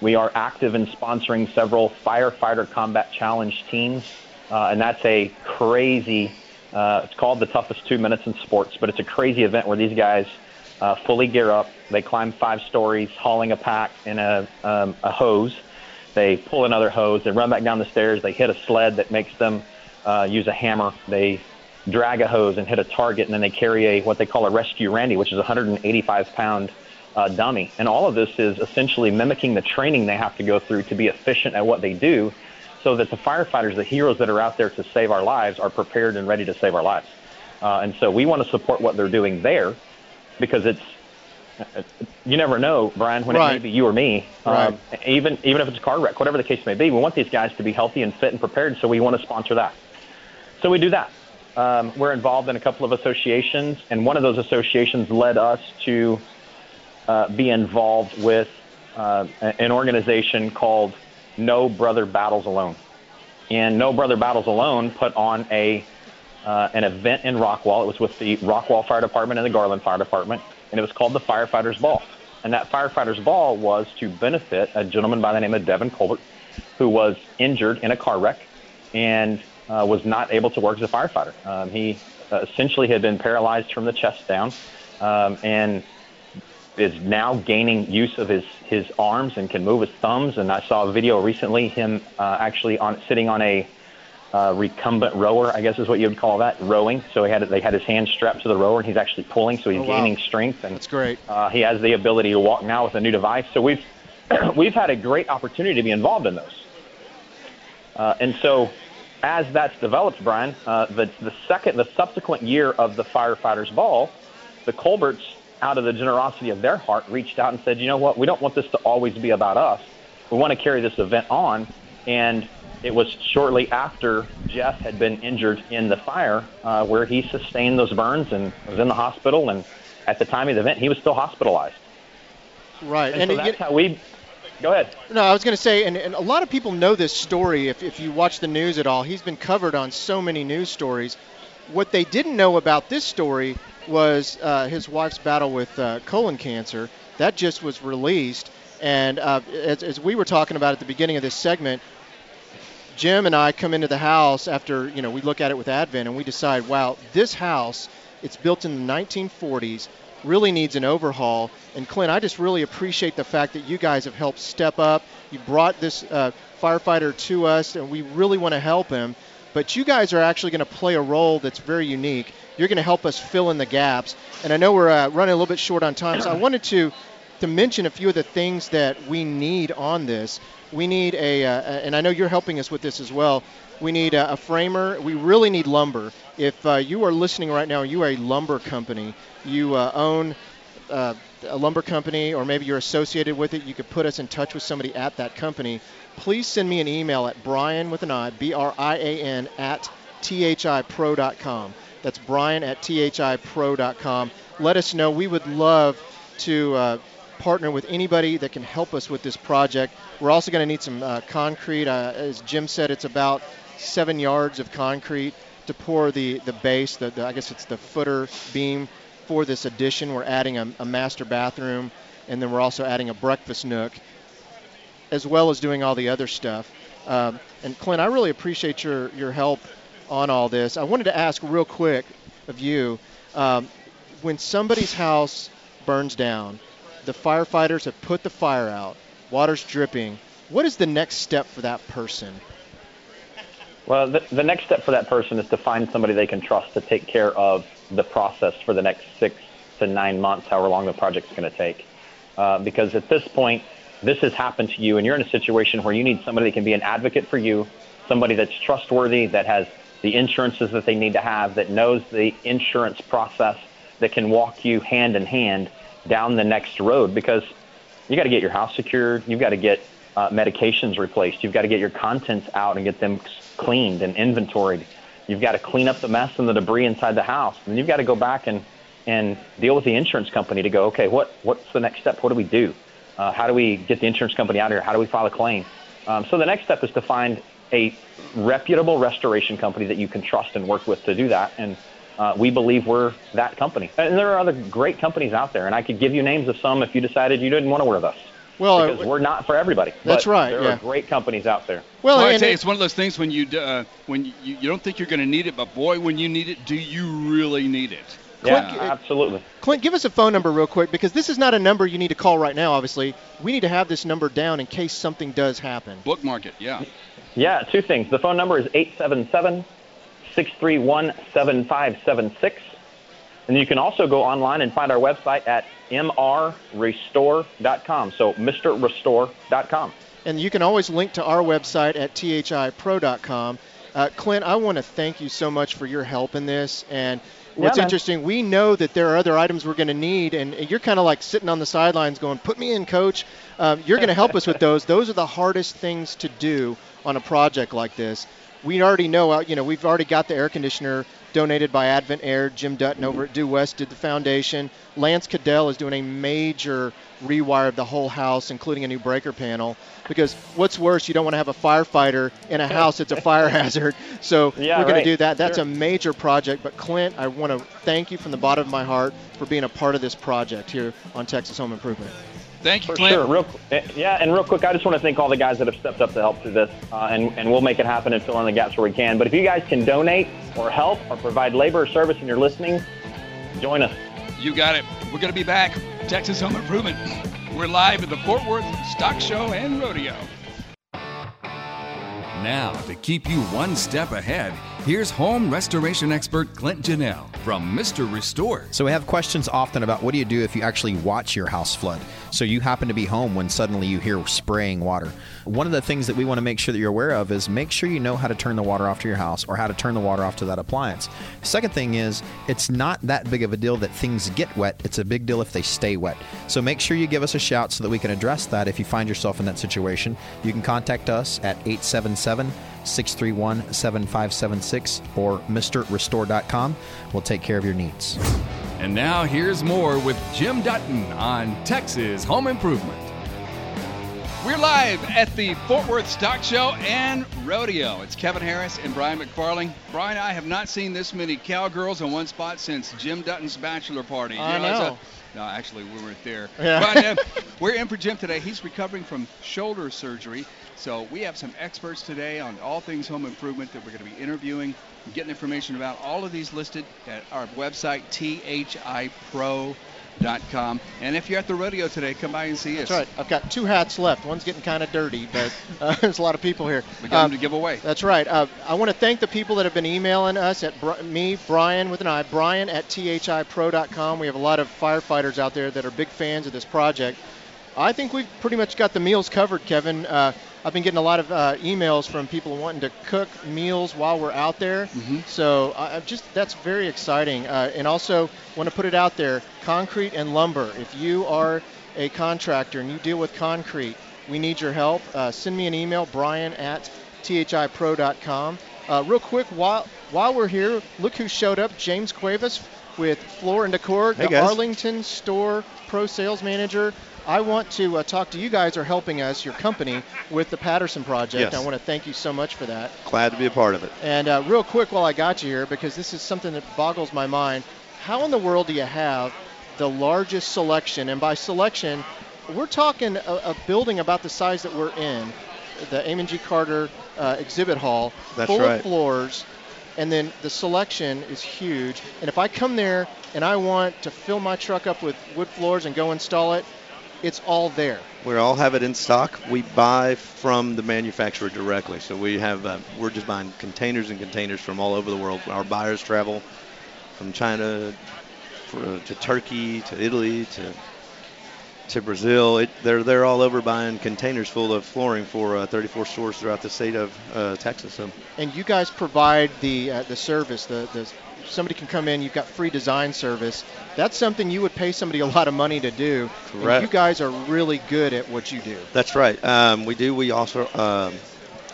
we are active in sponsoring several firefighter combat challenge teams, uh, and that's a crazy. Uh, it's called the toughest two minutes in sports, but it's a crazy event where these guys uh, fully gear up. They climb five stories, hauling a pack in a, um, a hose. They pull another hose. They run back down the stairs. They hit a sled that makes them uh, use a hammer. They drag a hose and hit a target, and then they carry a what they call a rescue Randy, which is a 185 pound uh, dummy. And all of this is essentially mimicking the training they have to go through to be efficient at what they do, so that the firefighters, the heroes that are out there to save our lives, are prepared and ready to save our lives. Uh, and so we want to support what they're doing there, because it's you never know, Brian, when it may be you or me. Right. Um, even even if it's a car wreck, whatever the case may be, we want these guys to be healthy and fit and prepared. So we want to sponsor that. So we do that. Um, we're involved in a couple of associations, and one of those associations led us to uh, be involved with uh, an organization called No Brother Battles Alone. And No Brother Battles Alone put on a uh, an event in Rockwall. It was with the Rockwall Fire Department and the Garland Fire Department, and it was called the Firefighters Ball. And that Firefighters Ball was to benefit a gentleman by the name of Devin Colbert, who was injured in a car wreck and uh, was not able to work as a firefighter. Um, he uh, essentially had been paralyzed from the chest down, um, and is now gaining use of his his arms and can move his thumbs. And I saw a video recently him uh, actually on sitting on a uh, recumbent rower, I guess is what you would call that, rowing. So he had they had his hands strapped to the rower, and he's actually pulling, so he's Oh, wow. gaining strength. And That's great. uh, he has the ability to walk now with a new device. So we've we've had a great opportunity to be involved in those. Uh, and so, as that's developed, Brian, uh, the the second, the subsequent year of the firefighters' ball, the Colberts, out of the generosity of their heart, reached out and said, you know what, we don't want this to always be about us. We want to carry this event on. And it was shortly after Jeff had been injured in the fire uh, where he sustained those burns and was in the hospital. And at the time of the event, he was still hospitalized. Right. And, And so it- that's how we. Go ahead. No, I was going to say, and, and a lot of people know this story if, if you watch the news at all. He's been covered on so many news stories. What they didn't know about this story was uh, his wife's battle with uh, colon cancer. That just was released. And uh, as, as we were talking about at the beginning of this segment, Jim and I come into the house after, you know, we look at it with Advent and we decide, wow, this house, it's built in the 1940s, really needs an overhaul. And Clint, I just really appreciate the fact that you guys have helped step up. You brought this uh, firefighter to us, and we really want to help him. But you guys are actually going to play a role that's very unique. You're going to help us fill in the gaps. And I know we're uh, running a little bit short on time, so I wanted to to mention a few of the things that we need on this. We need a, uh, and I know you're helping us with this as well. We need a, a framer. We really need lumber. If uh, you are listening right now, you are a lumber company. You uh, own uh, a lumber company, or maybe you're associated with it. You could put us in touch with somebody at that company. Please send me an email at Brian with an I, B-R-I-A-N at thipro.com. That's Brian at thipro.com. Let us know. We would love to uh, partner with anybody that can help us with this project. We're also going to need some uh, concrete. Uh, as Jim said, it's about seven yards of concrete to pour the, the base, the, the, I guess it's the footer beam for this addition. We're adding a, a master bathroom, and then we're also adding a breakfast nook, as well as doing all the other stuff. Um, and Clint, I really appreciate your, your help on all this. I wanted to ask real quick of you um, when somebody's house burns down, the firefighters have put the fire out, water's dripping. What is the next step for that person? Well, the, the next step for that person is to find somebody they can trust to take care of the process for the next six to nine months, however long the project's going to take. Uh, because at this point, this has happened to you, and you're in a situation where you need somebody that can be an advocate for you, somebody that's trustworthy, that has the insurances that they need to have, that knows the insurance process, that can walk you hand in hand down the next road. Because you got to get your house secured, you've got to get uh, medications replaced, you've got to get your contents out and get them cleaned and inventoried. You've got to clean up the mess and the debris inside the house, and you've got to go back and and deal with the insurance company to go, okay, what what's the next step? What do we do? Uh, how do we get the insurance company out here? How do we file a claim? Um, so the next step is to find a reputable restoration company that you can trust and work with to do that. And uh, we believe we're that company. And there are other great companies out there, and I could give you names of some if you decided you didn't want to work with us. Well, because we're not for everybody. That's But right, There yeah. are great companies out there. Well, I tell you, it's one of those things when you d- uh, when you, you don't think you're going to need it, but boy, when you need it, do you really need it? Yeah, Clint, absolutely. Clint, give us a phone number real quick because this is not a number you need to call right now, obviously. We need to have this number down in case something does happen. Bookmark it, yeah. Yeah, two things. The phone number is 877 631 7576. And you can also go online and find our website at mrrestore.com. So, MrRestore.com. And you can always link to our website at thipro.com. Uh, Clint, I want to thank you so much for your help in this. And what's Yeah, interesting, we know that there are other items we're going to need, and you're kind of like sitting on the sidelines going, "Put me in, coach." Um, you're going to help us with those. Those are the hardest things to do on a project like this. we already know, uh, you know, we've already got the air conditioner donated by Advent Air. Jim Dutton over at Due West did the foundation. Lance Cadell is doing a major rewire of the whole house, including a new breaker panel. Because what's worse, you don't want to have a firefighter in a house that's a fire hazard. So Yeah, we're going right. to do that. That's Sure. a major project. But Clint, I want to thank you from the bottom of my heart for being a part of this project here on Texas Home Improvement. Thank you, For Clint. sure. Real, eh, yeah, and real quick, I just want to thank all the guys that have stepped up to help through this, uh, and, and we'll make it happen and fill in the gaps where we can. But if you guys can donate or help or provide labor or service and you're listening, join us. You got it. We're going to be back. Texas Home Improvement. We're live at the Fort Worth Stock Show and Rodeo. Now, to keep you one step ahead, here's home restoration expert Clint Janelle from Mr. Restore. So we have questions often about what do you do if you actually watch your house flood? So you happen to be home when suddenly you hear spraying water. One of the things that we want to make sure that you're aware of is make sure you know how to turn the water off to your house or how to turn the water off to that appliance. Second thing is it's not that big of a deal that things get wet. It's a big deal if they stay wet. So make sure you give us a shout so that we can address that if you find yourself in that situation. You can contact us at 877 631 7576 or MrRestore.com. We'll take care of your needs. And now here's more with Jim Dutton on Texas Home Improvement. We're live at the Fort Worth Stock Show and Rodeo. It's Kevin Harris and Brian McFarling. Brian, I have not seen this many cowgirls in one spot since Jim Dutton's bachelor party. I it's know. no, actually, we weren't there. Yeah. But uh, we're in for Jim today. He's recovering from shoulder surgery. So we have some experts today on all things home improvement that we're going to be interviewing and getting information about. All of these listed at our website, thipro.com. And if you're at the rodeo today, come by and see us. That's right. I've got two hats left. One's getting kind of dirty, but uh, there's a lot of people here. We got Um, them to give away. That's right. Uh, I want to thank the people that have been emailing us at Bri- me, Brian with an I, Brian at thipro.com. We have a lot of firefighters out there that are big fans of this project. I think we've pretty much got the meals covered, Kevin. Uh, I've been getting a lot of uh, emails from people wanting to cook meals while we're out there. So I, I'm just that's very exciting. Uh, and also want to put it out there: concrete and lumber. If you are a contractor and you deal with concrete, we need your help. Uh, send me an email, Brian at thipro.com. Uh, real quick, while while we're here, look who showed up: James Cuevas with Floor and Decor, Hey, the guys. Arlington store pro sales manager. I want to uh, talk to you guys are helping us, your company, with the Patterson project. Yes. I want to thank you so much for that. Glad to be a part of it. And uh, real quick, while I got you here, because this is something that boggles my mind, how in the world do you have the largest selection? And by selection, we're talking a, a building about the size that we're in, the Amon G. Carter uh, exhibit hall, That's full right. of floors, and then the selection is huge. And if I come there and I want to fill my truck up with wood floors and go install it, it's all there. We all have it in stock. We buy from the manufacturer directly, so we have uh, we're just buying containers and containers from all over the world. Our buyers travel from China for, to Turkey to Italy to to Brazil. It, they're they're all over buying containers full of flooring for uh, 34 stores throughout the state of uh, Texas. So and you guys provide the uh, the service. The, the somebody can come in. You've got free design service. That's something you would pay somebody a lot of money to do. And Correct. you guys are really good at what you do. That's right. Um, we do. We also um,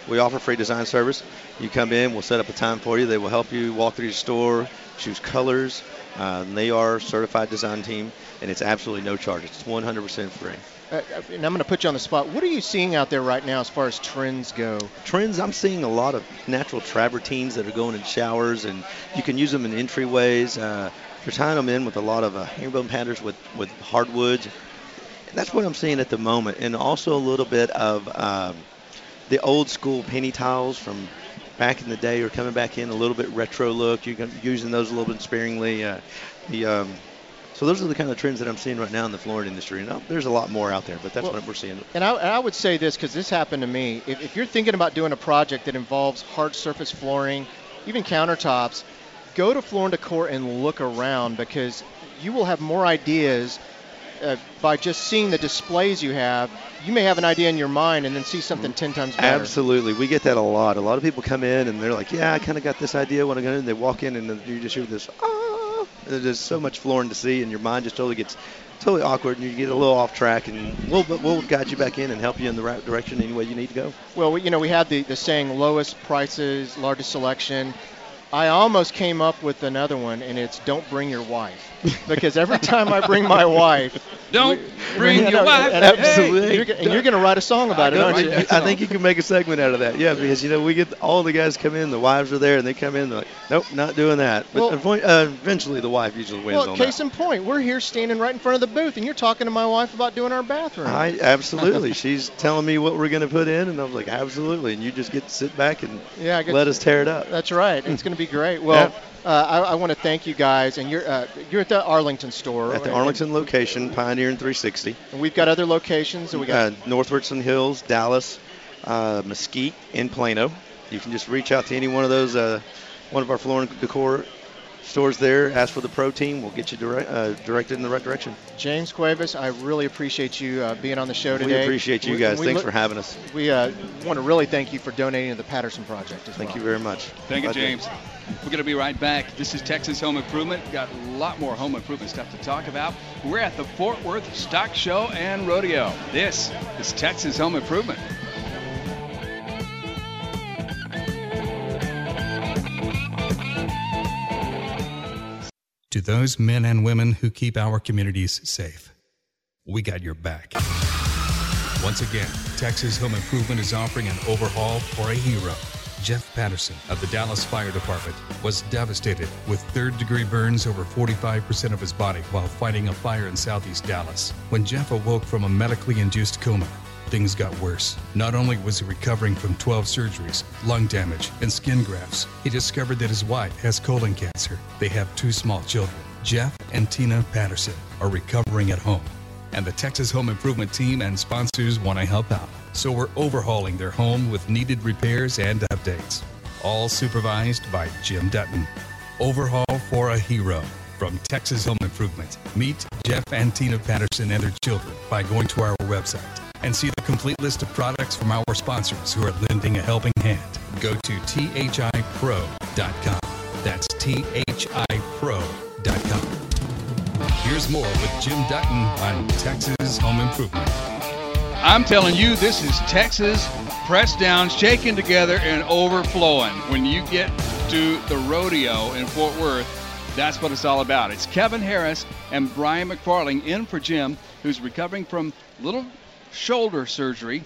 we offer free design service. You come in, we'll set up a time for you. They will help you walk through your store, choose colors. Uh, and they are a certified design team, and it's absolutely no charge. It's 100% free. Uh, and I'm going to put you on the spot. What are you seeing out there right now as far as trends go? Trends, I'm seeing a lot of natural travertines that are going in showers, and you can use them in entryways. Uh, they're tying them in with a lot of uh, herringbone patterns with, with hardwoods. That's what I'm seeing at the moment, and also a little bit of um, the old school penny tiles from back in the day are coming back in a little bit retro look. You're using those a little bit sparingly. Uh, the um, so those are the kind of trends that I'm seeing right now in the flooring industry. And uh, there's a lot more out there, but that's Well, what we're seeing. And I, and I would say this because this happened to me. If, if you're thinking about doing a project that involves hard surface flooring, even countertops, go to Floor and Decor and look around because you will have more ideas uh, by just seeing the displays you have. You may have an idea in your mind and then see something 10 times better. Absolutely, we get that a lot. A lot of people come in and they're like, "Yeah, I kind of got this idea. When I go in, they walk in and you just hear this, ah!" There's so much flooring to see, and your mind just totally gets totally awkward, and you get a little off track, and we'll we'll guide you back in and help you in the right direction any way you need to go. Well, we, you know, we had the, the saying lowest prices, largest selection. I almost came up with another one, and it's don't bring your wife. Because every time I bring my wife, Don't we- bring you your know, wife. and- Absolutely. You're, and you're going to write a song about it, I, aren't you? I, I think you can make a segment out of that. Yeah, because you know we get all the guys come in, the wives are there, and they come in, they're like, nope, not doing that. But Well- unfo- uh, eventually, the wife usually wins Well, on case that. in point, we're here standing right in front of the booth, and you're talking to my wife about doing our bathroom. I absolutely. She's telling me what we're going to put in, and I was like, absolutely. And you just get to sit back and Yeah, I get let to- us tear it up. That's right. It's going to be great. Well, uh, I, I want to thank you guys, and you're uh, you're at the Arlington store. At the and- Arlington location, Pioneer and 360. And we've got other locations. We got uh, North Richland Hills, Dallas, uh, Mesquite, and Plano. You can just reach out to any one of those, uh, one of our floor and decor stores there. Ask for the pro team. We'll get you direct, uh, directed in the right direction. James Cuevas. I really appreciate you uh, being on the show We today. appreciate you guys. we Thanks look- for having us. We uh, want to really thank you for donating to the Patterson Project as Thank well. you very much. Thank you, Glad to- James. We're going to be right back. This is Texas Home Improvement. Got a lot more home improvement stuff to talk about. We're at the Fort Worth Stock Show and Rodeo. This is Texas Home Improvement. To those men and women who keep our communities safe, we got your back. Once again, Texas Home Improvement is offering an overhaul for a hero. Jeff Patterson of the Dallas Fire Department was devastated with third degree burns over 45% of his body while fighting a fire in southeast Dallas. When Jeff awoke from a medically induced coma, things got worse. Not only was he recovering from 12 surgeries, lung damage, and skin grafts, he discovered that his wife has colon cancer. They have two small children. Jeff and Tina Patterson are recovering at home and the Texas Home Improvement team and sponsors want to help out. So we're overhauling their home with needed repairs and updates. All supervised by Jim Dutton. Overhaul for a hero from Texas Home Improvement. Meet Jeff and Tina Patterson and their children by going to our website and see the complete list of products from our sponsors who are lending a helping hand. Go to thipro.com. That's thipro.com. Here's more with Jim Dutton on Texas Home Improvement. I'm telling you, this is Texas pressed down, shaken together, and overflowing. When you get to the rodeo in Fort Worth, that's what it's all about. It's Kevin Harris and Brian McFarling in for Jim, who's recovering from little shoulder surgery.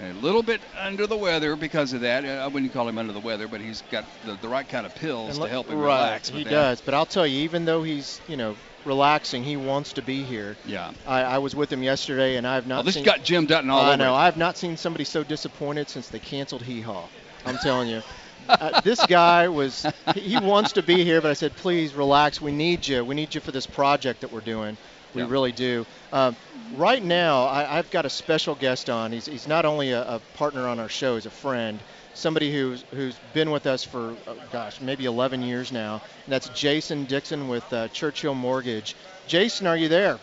A little bit under the weather because of that. I wouldn't call him under the weather, but he's got the, the right kind of pills to help him right, relax. He that. does, but I'll tell you, even though he's you know relaxing, he wants to be here. Yeah. I, I was with him yesterday, and I have not. Oh, this seen, got Jim Dutton all I over know. I have not seen somebody so disappointed since they canceled Hee Haw. I'm telling you. Uh, this guy was he wants to be here but i said please relax we need you we need you for this project that we're doing we Yeah. really do um, right now I, i've got a special guest on he's, he's not only a, a partner on our show he's a friend somebody who's who's been with us for oh, gosh maybe 11 years now and that's jason dixon with uh, churchill mortgage jason are you there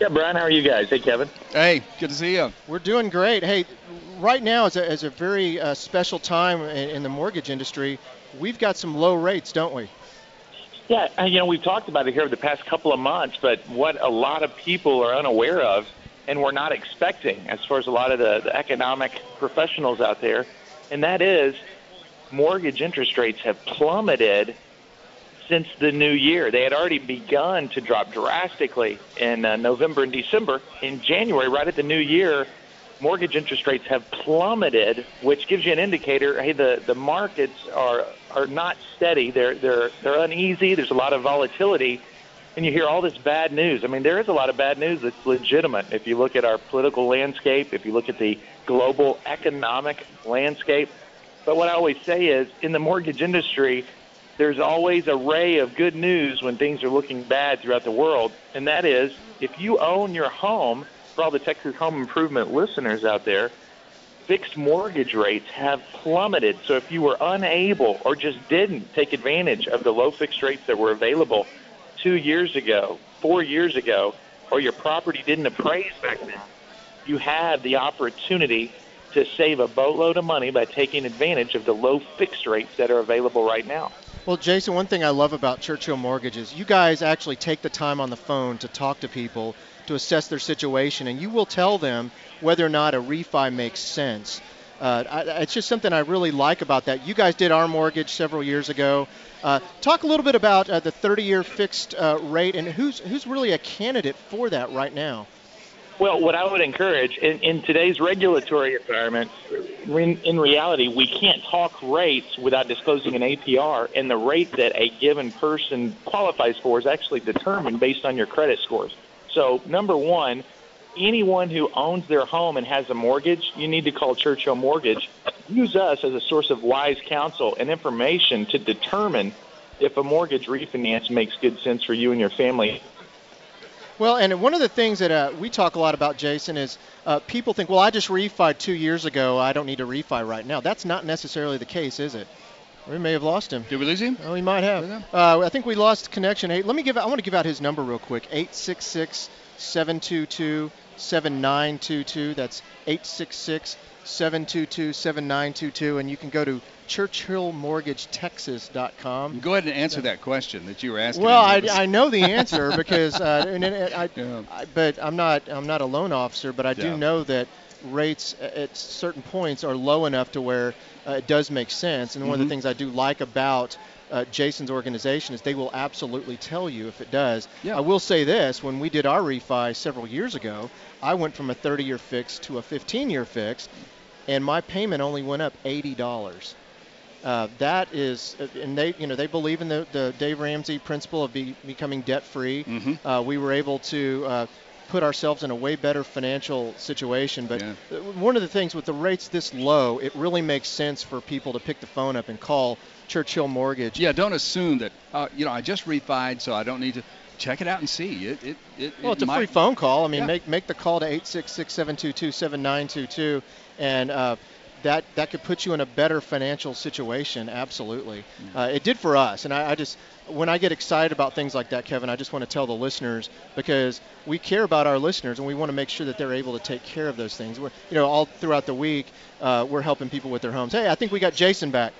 Yeah, Brian, how are you guys? Hey, Kevin. Hey, good to see you. We're doing great. Hey, right now is a, is a very uh, special time in, in the mortgage industry. We've got some low rates, don't we? Yeah, you know, we've talked about it here over the past couple of months, but what a lot of people are unaware of and we're not expecting as far as a lot of the, the economic professionals out there, and that is mortgage interest rates have plummeted since the new year. They had already begun to drop drastically in uh, November and December. In January, right at the new year, mortgage interest rates have plummeted, which gives you an indicator. Hey, the, the markets are are not steady. They're they're they're uneasy. There's a lot of volatility, and you hear all this bad news. I mean, there is a lot of bad news that's legitimate. If you look at our political landscape, if you look at the global economic landscape, but what I always say is, in the mortgage industry, there's always a ray of good news when things are looking bad throughout the world, and that is if you own your home, for all the Texas home improvement listeners out there, fixed mortgage rates have plummeted. So if you were unable or just didn't take advantage of the low fixed rates that were available two years ago, four years ago, or your property didn't appraise back then, you have the opportunity to save a boatload of money by taking advantage of the low fixed rates that are available right now. Well, Jason, one thing I love about Churchill Mortgage is you guys actually take the time on the phone to talk to people to assess their situation, and you will tell them whether or not a refi makes sense. Uh, I, it's just something I really like about that. You guys did our mortgage several years ago. Uh, talk a little bit about uh, the 30-year fixed uh, rate and who's who's really a candidate for that right now. Well, what I would encourage in, in today's regulatory environment, in, in reality, we can't talk rates without disclosing an APR, and the rate that a given person qualifies for is actually determined based on your credit scores. So, number one, anyone who owns their home and has a mortgage, you need to call Churchill Mortgage. Use us as a source of wise counsel and information to determine if a mortgage refinance makes good sense for you and your family. Well, and one of the things that uh, we talk a lot about, Jason, is uh, people think, well, I just refied two years ago. I don't need to refi right now. That's not necessarily the case, is it? We may have lost him. Did we lose him? Oh, we might have. Uh, I think we lost connection. Hey, let me give. I want to give out his number real quick. 866-722-7922. That's 866-722-7922, and you can go to ChurchillMortgageTexas.com. Go ahead and answer that question that you were asking. Well. I, I know the answer because, uh, and, and I, I, but I'm not I'm not a loan officer, but I do Yeah. know that rates at certain points are low enough to where uh, it does make sense. And one of the things I do like about uh, Jason's organization is they will absolutely tell you if it does. I will say this: when we did our refi several years ago, I went from a 30-year fix to a 15-year fix, and my payment only went up eighty dollars. Uh, that is, and they, you know, they believe in the, the Dave Ramsey principle of be, becoming debt free. Mm-hmm. Uh, we were able to uh, put ourselves in a way better financial situation. But uh, one of the things with the rates this low, it really makes sense for people to pick the phone up and call Churchill Mortgage. Yeah, don't assume that. Uh, you know, I just refied, so I don't need to check it out and see. It, it, it, Well, it it's a might- free phone call. I mean, Yeah. make make the call to 866-722-7922, and uh, that that could put you in a better financial situation. Absolutely, uh, it did for us. And I, I just when I get excited about things like that, Kevin, I just want to tell the listeners because we care about our listeners and we want to make sure that they're able to take care of those things. We're, you know, all throughout the week, uh, we're helping people with their homes. Hey, I think we got Jason back.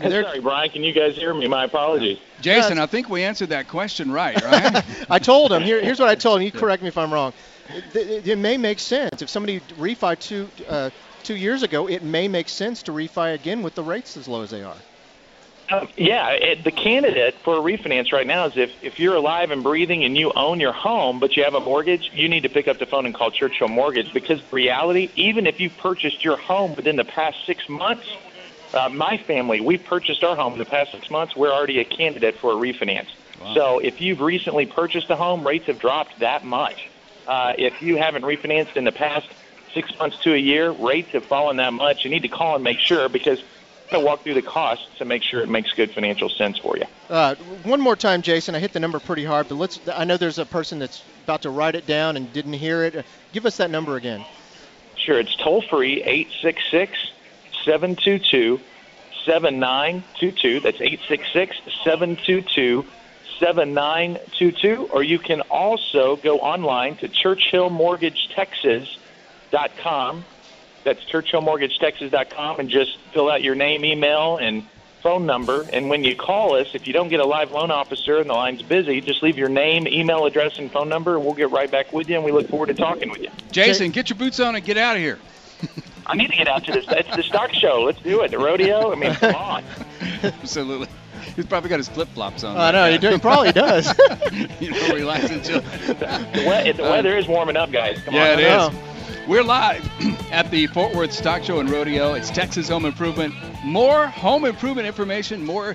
And they're- Sorry, Brian, can you guys hear me? My apologies. Jason, I think we answered that question right, right? I told him. Here, here's what I told him. You correct me if I'm wrong. It, it, it may make sense if somebody refi to. uh, two years ago. It may make sense to refi again with the rates as low as they are. Um, yeah, it, the candidate for a refinance right now is if, if you're alive and breathing and you own your home, but you have a mortgage, you need to pick up the phone and call Churchill Mortgage because reality, even if you purchased your home within the past six months, uh, my family, we purchased our home in the past six months, we're already a candidate for a refinance. So if you've recently purchased a home, rates have dropped that much. Uh, if you haven't refinanced in the past six months to a year, rates have fallen that much. You need to call and make sure because to walk through the costs to make sure it makes good financial sense for you. Uh, one more time, Jason. I hit the number pretty hard, but let's. I know there's a person that's about to write it down and didn't hear it. Give us that number again. Sure, it's toll free 866 722 7922. That's 866 722 7922. Or you can also go online to churchillmortgagetexas.com. That's churchillmortgagetexas.com and just fill out your name, email, and phone number. And when you call us, if you don't get a live loan officer and the line's busy, just leave your name, email address, and phone number, and we'll get right back with you. And we look forward to talking with you. Jason, get your boots on and get out of here. I need to get out to this. It's the stock show. Let's do it. The rodeo. I mean, come on. Absolutely. He's probably got his flip flops on. I know, he do- he probably does. you know, relax until. The, we- the weather is warming up, guys. Come yeah, on. it is. We're live at the Fort Worth Stock Show and Rodeo. It's Texas Home Improvement. More home improvement information, more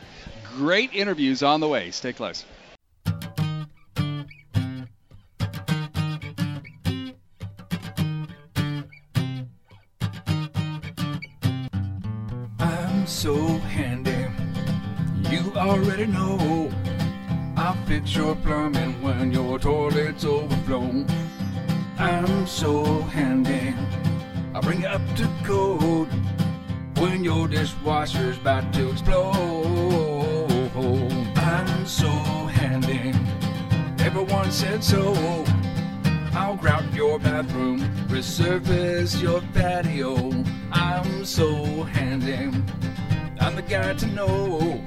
great interviews on the way. Stay close. I'm so handy. You already know. I'll fix your plumbing when your toilet's overflow. I'm so handy. I'll bring you up to code when your dishwasher's about to explode. I'm so handy. Everyone said so. I'll grout your bathroom, resurface your patio. I'm so handy. I'm the guy to know.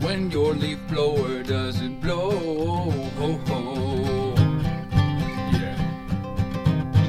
when your leaf blower doesn't blow.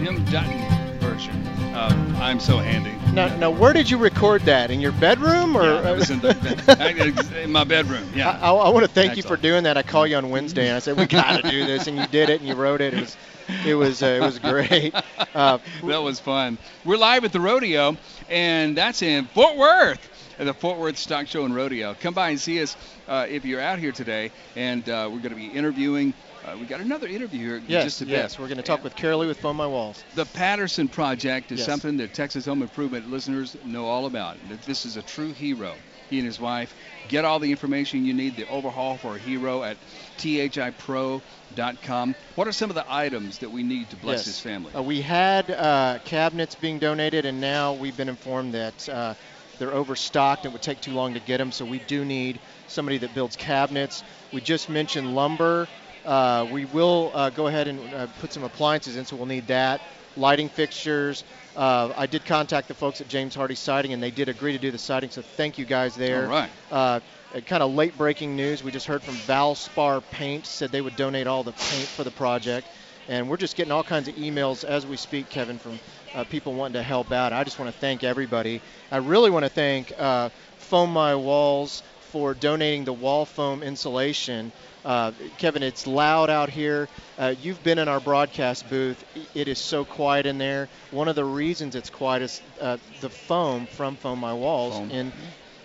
Ho. Dutton version of I'm So Handy. Now, now, where did you record that? In your bedroom, or Yeah, was in, the, in my bedroom. Yeah. I, I, want to thank you for doing that. I call you on Wednesday and I said we got to do this, and you did it, and you wrote it. It was, it was, uh, it was great. Uh, that was fun. We're live at the rodeo, and that's in Fort Worth at the Fort Worth Stock Show and Rodeo. Come by and see us uh, if you're out here today, and uh, we're going to be interviewing. Uh, we got another interview here in yes, just a bit. yes, we're going to talk with Carolee with Foam My Walls. The Patterson Project is Yes. something that Texas Home Improvement listeners know all about. This is a true hero. He and his wife get all the information you need. The overhaul for a hero at thipro.com. What are some of the items that we need to bless Yes. his family? Uh, we had uh, cabinets being donated, and now we've been informed that uh, they're overstocked. It would take too long to get them, so we do need somebody that builds cabinets. We just mentioned lumber. Uh, we will uh, go ahead and uh, put some appliances in, so we'll need that. Lighting fixtures. Uh, I did contact the folks at James Hardie Siding, and they did agree to do the siding, so thank you guys there. All right. Uh, kind of late breaking news. We just heard from Valspar Paint, said they would donate all the paint for the project. And we're just getting all kinds of emails as we speak, Kevin, from uh, people wanting to help out. I just want to thank everybody. I really want to thank uh, Foam My Walls for donating the wall foam insulation. Uh, Kevin, it's loud out here. Uh, you've been in our broadcast booth. It is so quiet in there. One of the reasons it's quiet is uh, the foam from Foam My Walls in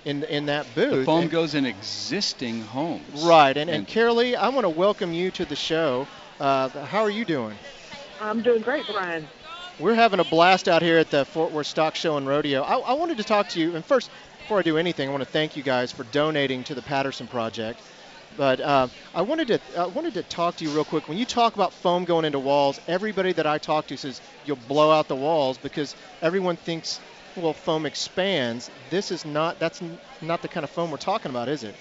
in in that booth. The foam And- goes in existing homes. Right, and, and Carolee, I want to welcome you to the show. Uh, how are you doing? I'm doing great, Brian. We're having a blast out here at the Fort Worth Stock Show and Rodeo. I, I wanted to talk to you, and first, before I do anything, I want to thank you guys for donating to the Patterson Project. But uh, I wanted to I wanted to talk to you real quick. When you talk about foam going into walls, everybody that I talk to says you'll blow out the walls because everyone thinks, well, foam expands. This is not. That's not the kind of foam we're talking about, is it?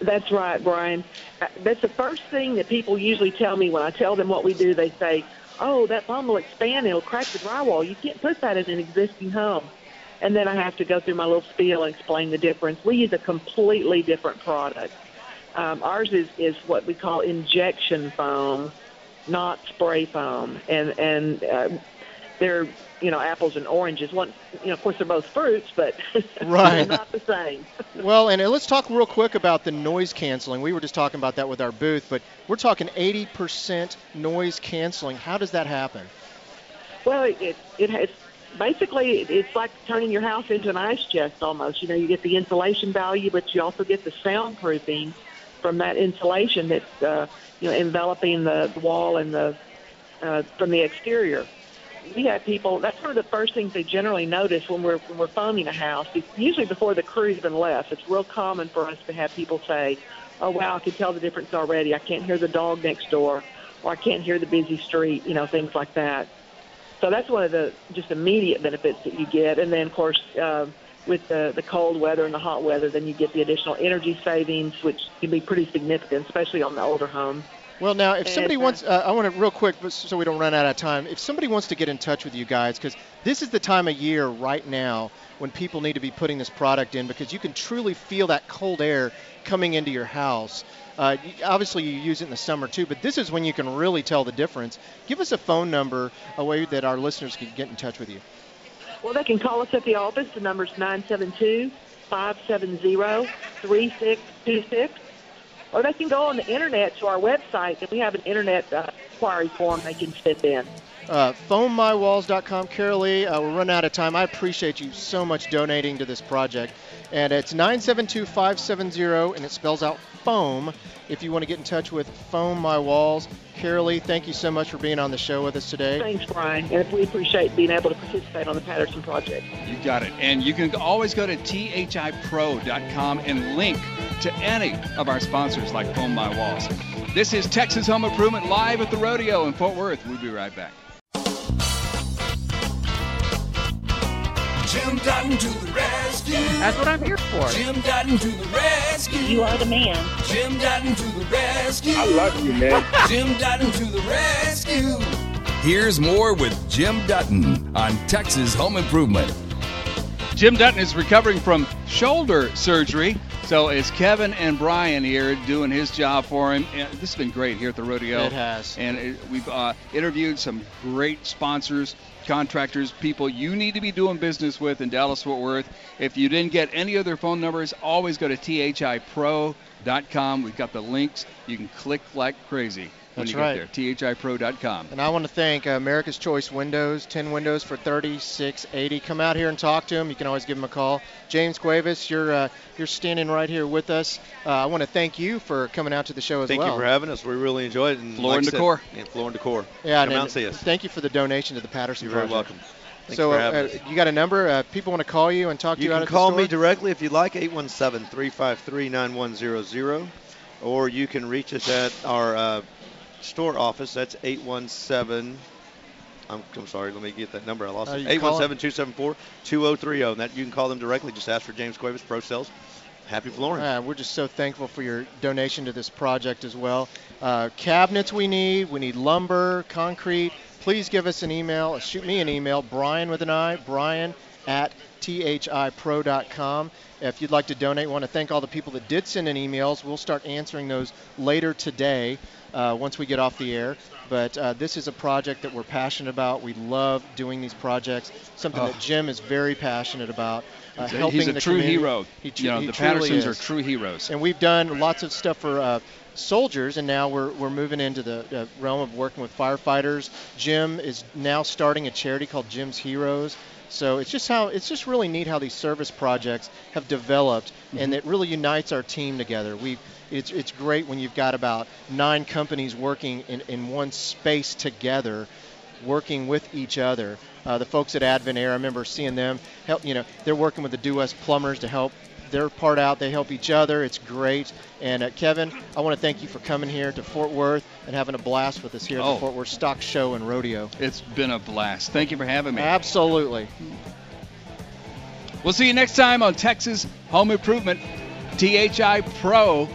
That's right, Brian. Uh, That's the first thing that people usually tell me when I tell them what we do. They say, "Oh, that foam will expand. It'll crack the drywall. You can't put that in an existing home." And then I have to go through my little spiel and explain the difference. We use a completely different product. Um, ours is, is what we call injection foam, not spray foam, and and uh, they're you know apples and oranges. One, you know, of course they're both fruits, but Right. they're not the same. Well, and let's talk real quick about the noise canceling. We were just talking about that with our booth, but we're talking 80% noise canceling. How does that happen? Well, it it, it has basically it's like turning your house into an ice chest almost. You know, you get the insulation value, but you also get the soundproofing from that insulation that's uh, you know enveloping the, wall and the uh, from the exterior. We have people. That's one of the first things they generally notice when we're when we're foaming a house. Usually before the crew's been left. It's real common for us to have people say, "Oh wow, I can tell the difference already. I can't hear the dog next door, or I can't hear the busy street." You know, things like that. So that's one of the just immediate benefits that you get. And then, of course, uh, with the, the cold weather and the hot weather, then you get the additional energy savings, which can be pretty significant, especially on the older homes. Well, now, if And, somebody uh, wants, uh, I want to real quick, but so we don't run out of time. If somebody wants to get in touch with you guys, because this is the time of year right now when people need to be putting this product in, because you can truly feel that cold air coming into your house. Uh, obviously, you use it in the summer too, but this is when you can really tell the difference. Give us a phone number, a way that our listeners can get in touch with you. Well, they can call us at the office. The number's 972 570 3626. Or they can go on the internet to our website, and we have an internet uh, inquiry form they can fit in. Uh, foammywalls.com. Carolee, uh, we're running out of time. I appreciate you so much donating to this project. And it's 972-570, and it spells out foam if you want to get in touch with Foam My Walls. Carolee, thank you so much for being on the show with us today. Thanks, Brian. And we appreciate being able to participate on the Patterson Project. You got it. And you can always go to thipro.com and link to any of our sponsors like Foam My Walls. This is Texas Home Improvement live at the rodeo in Fort Worth. We'll be right back. Dutton to the rescue. That's what I'm here for. Jim Dutton to the rescue. You are the man. Jim Dutton to the rescue. I love you, man. Jim Dutton to the rescue. Here's more with Jim Dutton on Texas Home Improvement. Jim Dutton is recovering from shoulder surgery. So it's Kevin and Brian here doing his job for him. And this has been great here at the rodeo. It has. And it, we've uh, interviewed some great sponsors, contractors, people you need to be doing business with in Dallas Fort Worth. If you didn't get any of their phone numbers, always go to thipro.com. We've got the links. You can click like crazy when That's you right. get there. thipro.com. And I want to thank uh, America's Choice Windows, 10 windows for 3680. Come out here and talk to them. You can always give them a call. James Cuevas, you're uh, you're standing right here with us. Uh, I want to thank you for coming out to the show as Thank well. Thank you for having us. We really enjoyed it. And Floor like and I said- Decor. Yeah, Floor and Decor. Yeah, Come and out and see us. Thank you for the donation to the Patterson You're very welcome. Thanks so, uh, having us. you got a number? Uh, people want to call you and talk to You you out can call me directly if you'd like, 817-353-9100, or you can reach us at our uh, store office. That's 817. I'm, I'm sorry, let me get that number. I lost Uh, it. you call 817-274-2030. And that you can call them directly. Just ask for James Cuevas Pro Sales. Happy flooring. Uh, we're just so thankful for your donation to this project as well. Uh, cabinets we need, we need lumber, concrete. Please give us an email. Shoot me an email, Brian with an I, Brian at thipro.com. If you'd like to donate, want to thank all the people that did send in emails. We'll start answering those later today uh, once we get off the air. But uh, this is a project that we're passionate about. We love doing these projects. Something Oh. that Jim is very passionate about. Uh, helping he's a the true community. hero. He, You know, he the Pattersons are true heroes. And we've done lots of stuff for uh, soldiers, and now we're, we're moving into the uh, realm of working with firefighters. Jim is now starting a charity called Jim's Heroes. So it's just how it's just really neat how these service projects have developed, and it really unites our team together. We it's it's great when you've got about nine companies working in, in one space together, working with each other. Uh, the folks at Advent Air, I remember seeing them help. You know, they're working with the Due West plumbers to help their part out. They help each other. It's great. And uh, Kevin, I want to thank you for coming here to Fort Worth and having a blast with us here at Oh. the Fort Worth Stock Show and Rodeo. It's been a blast. Thank you for having me. Absolutely. We'll see you next time on Texas Home Improvement, thipro.com.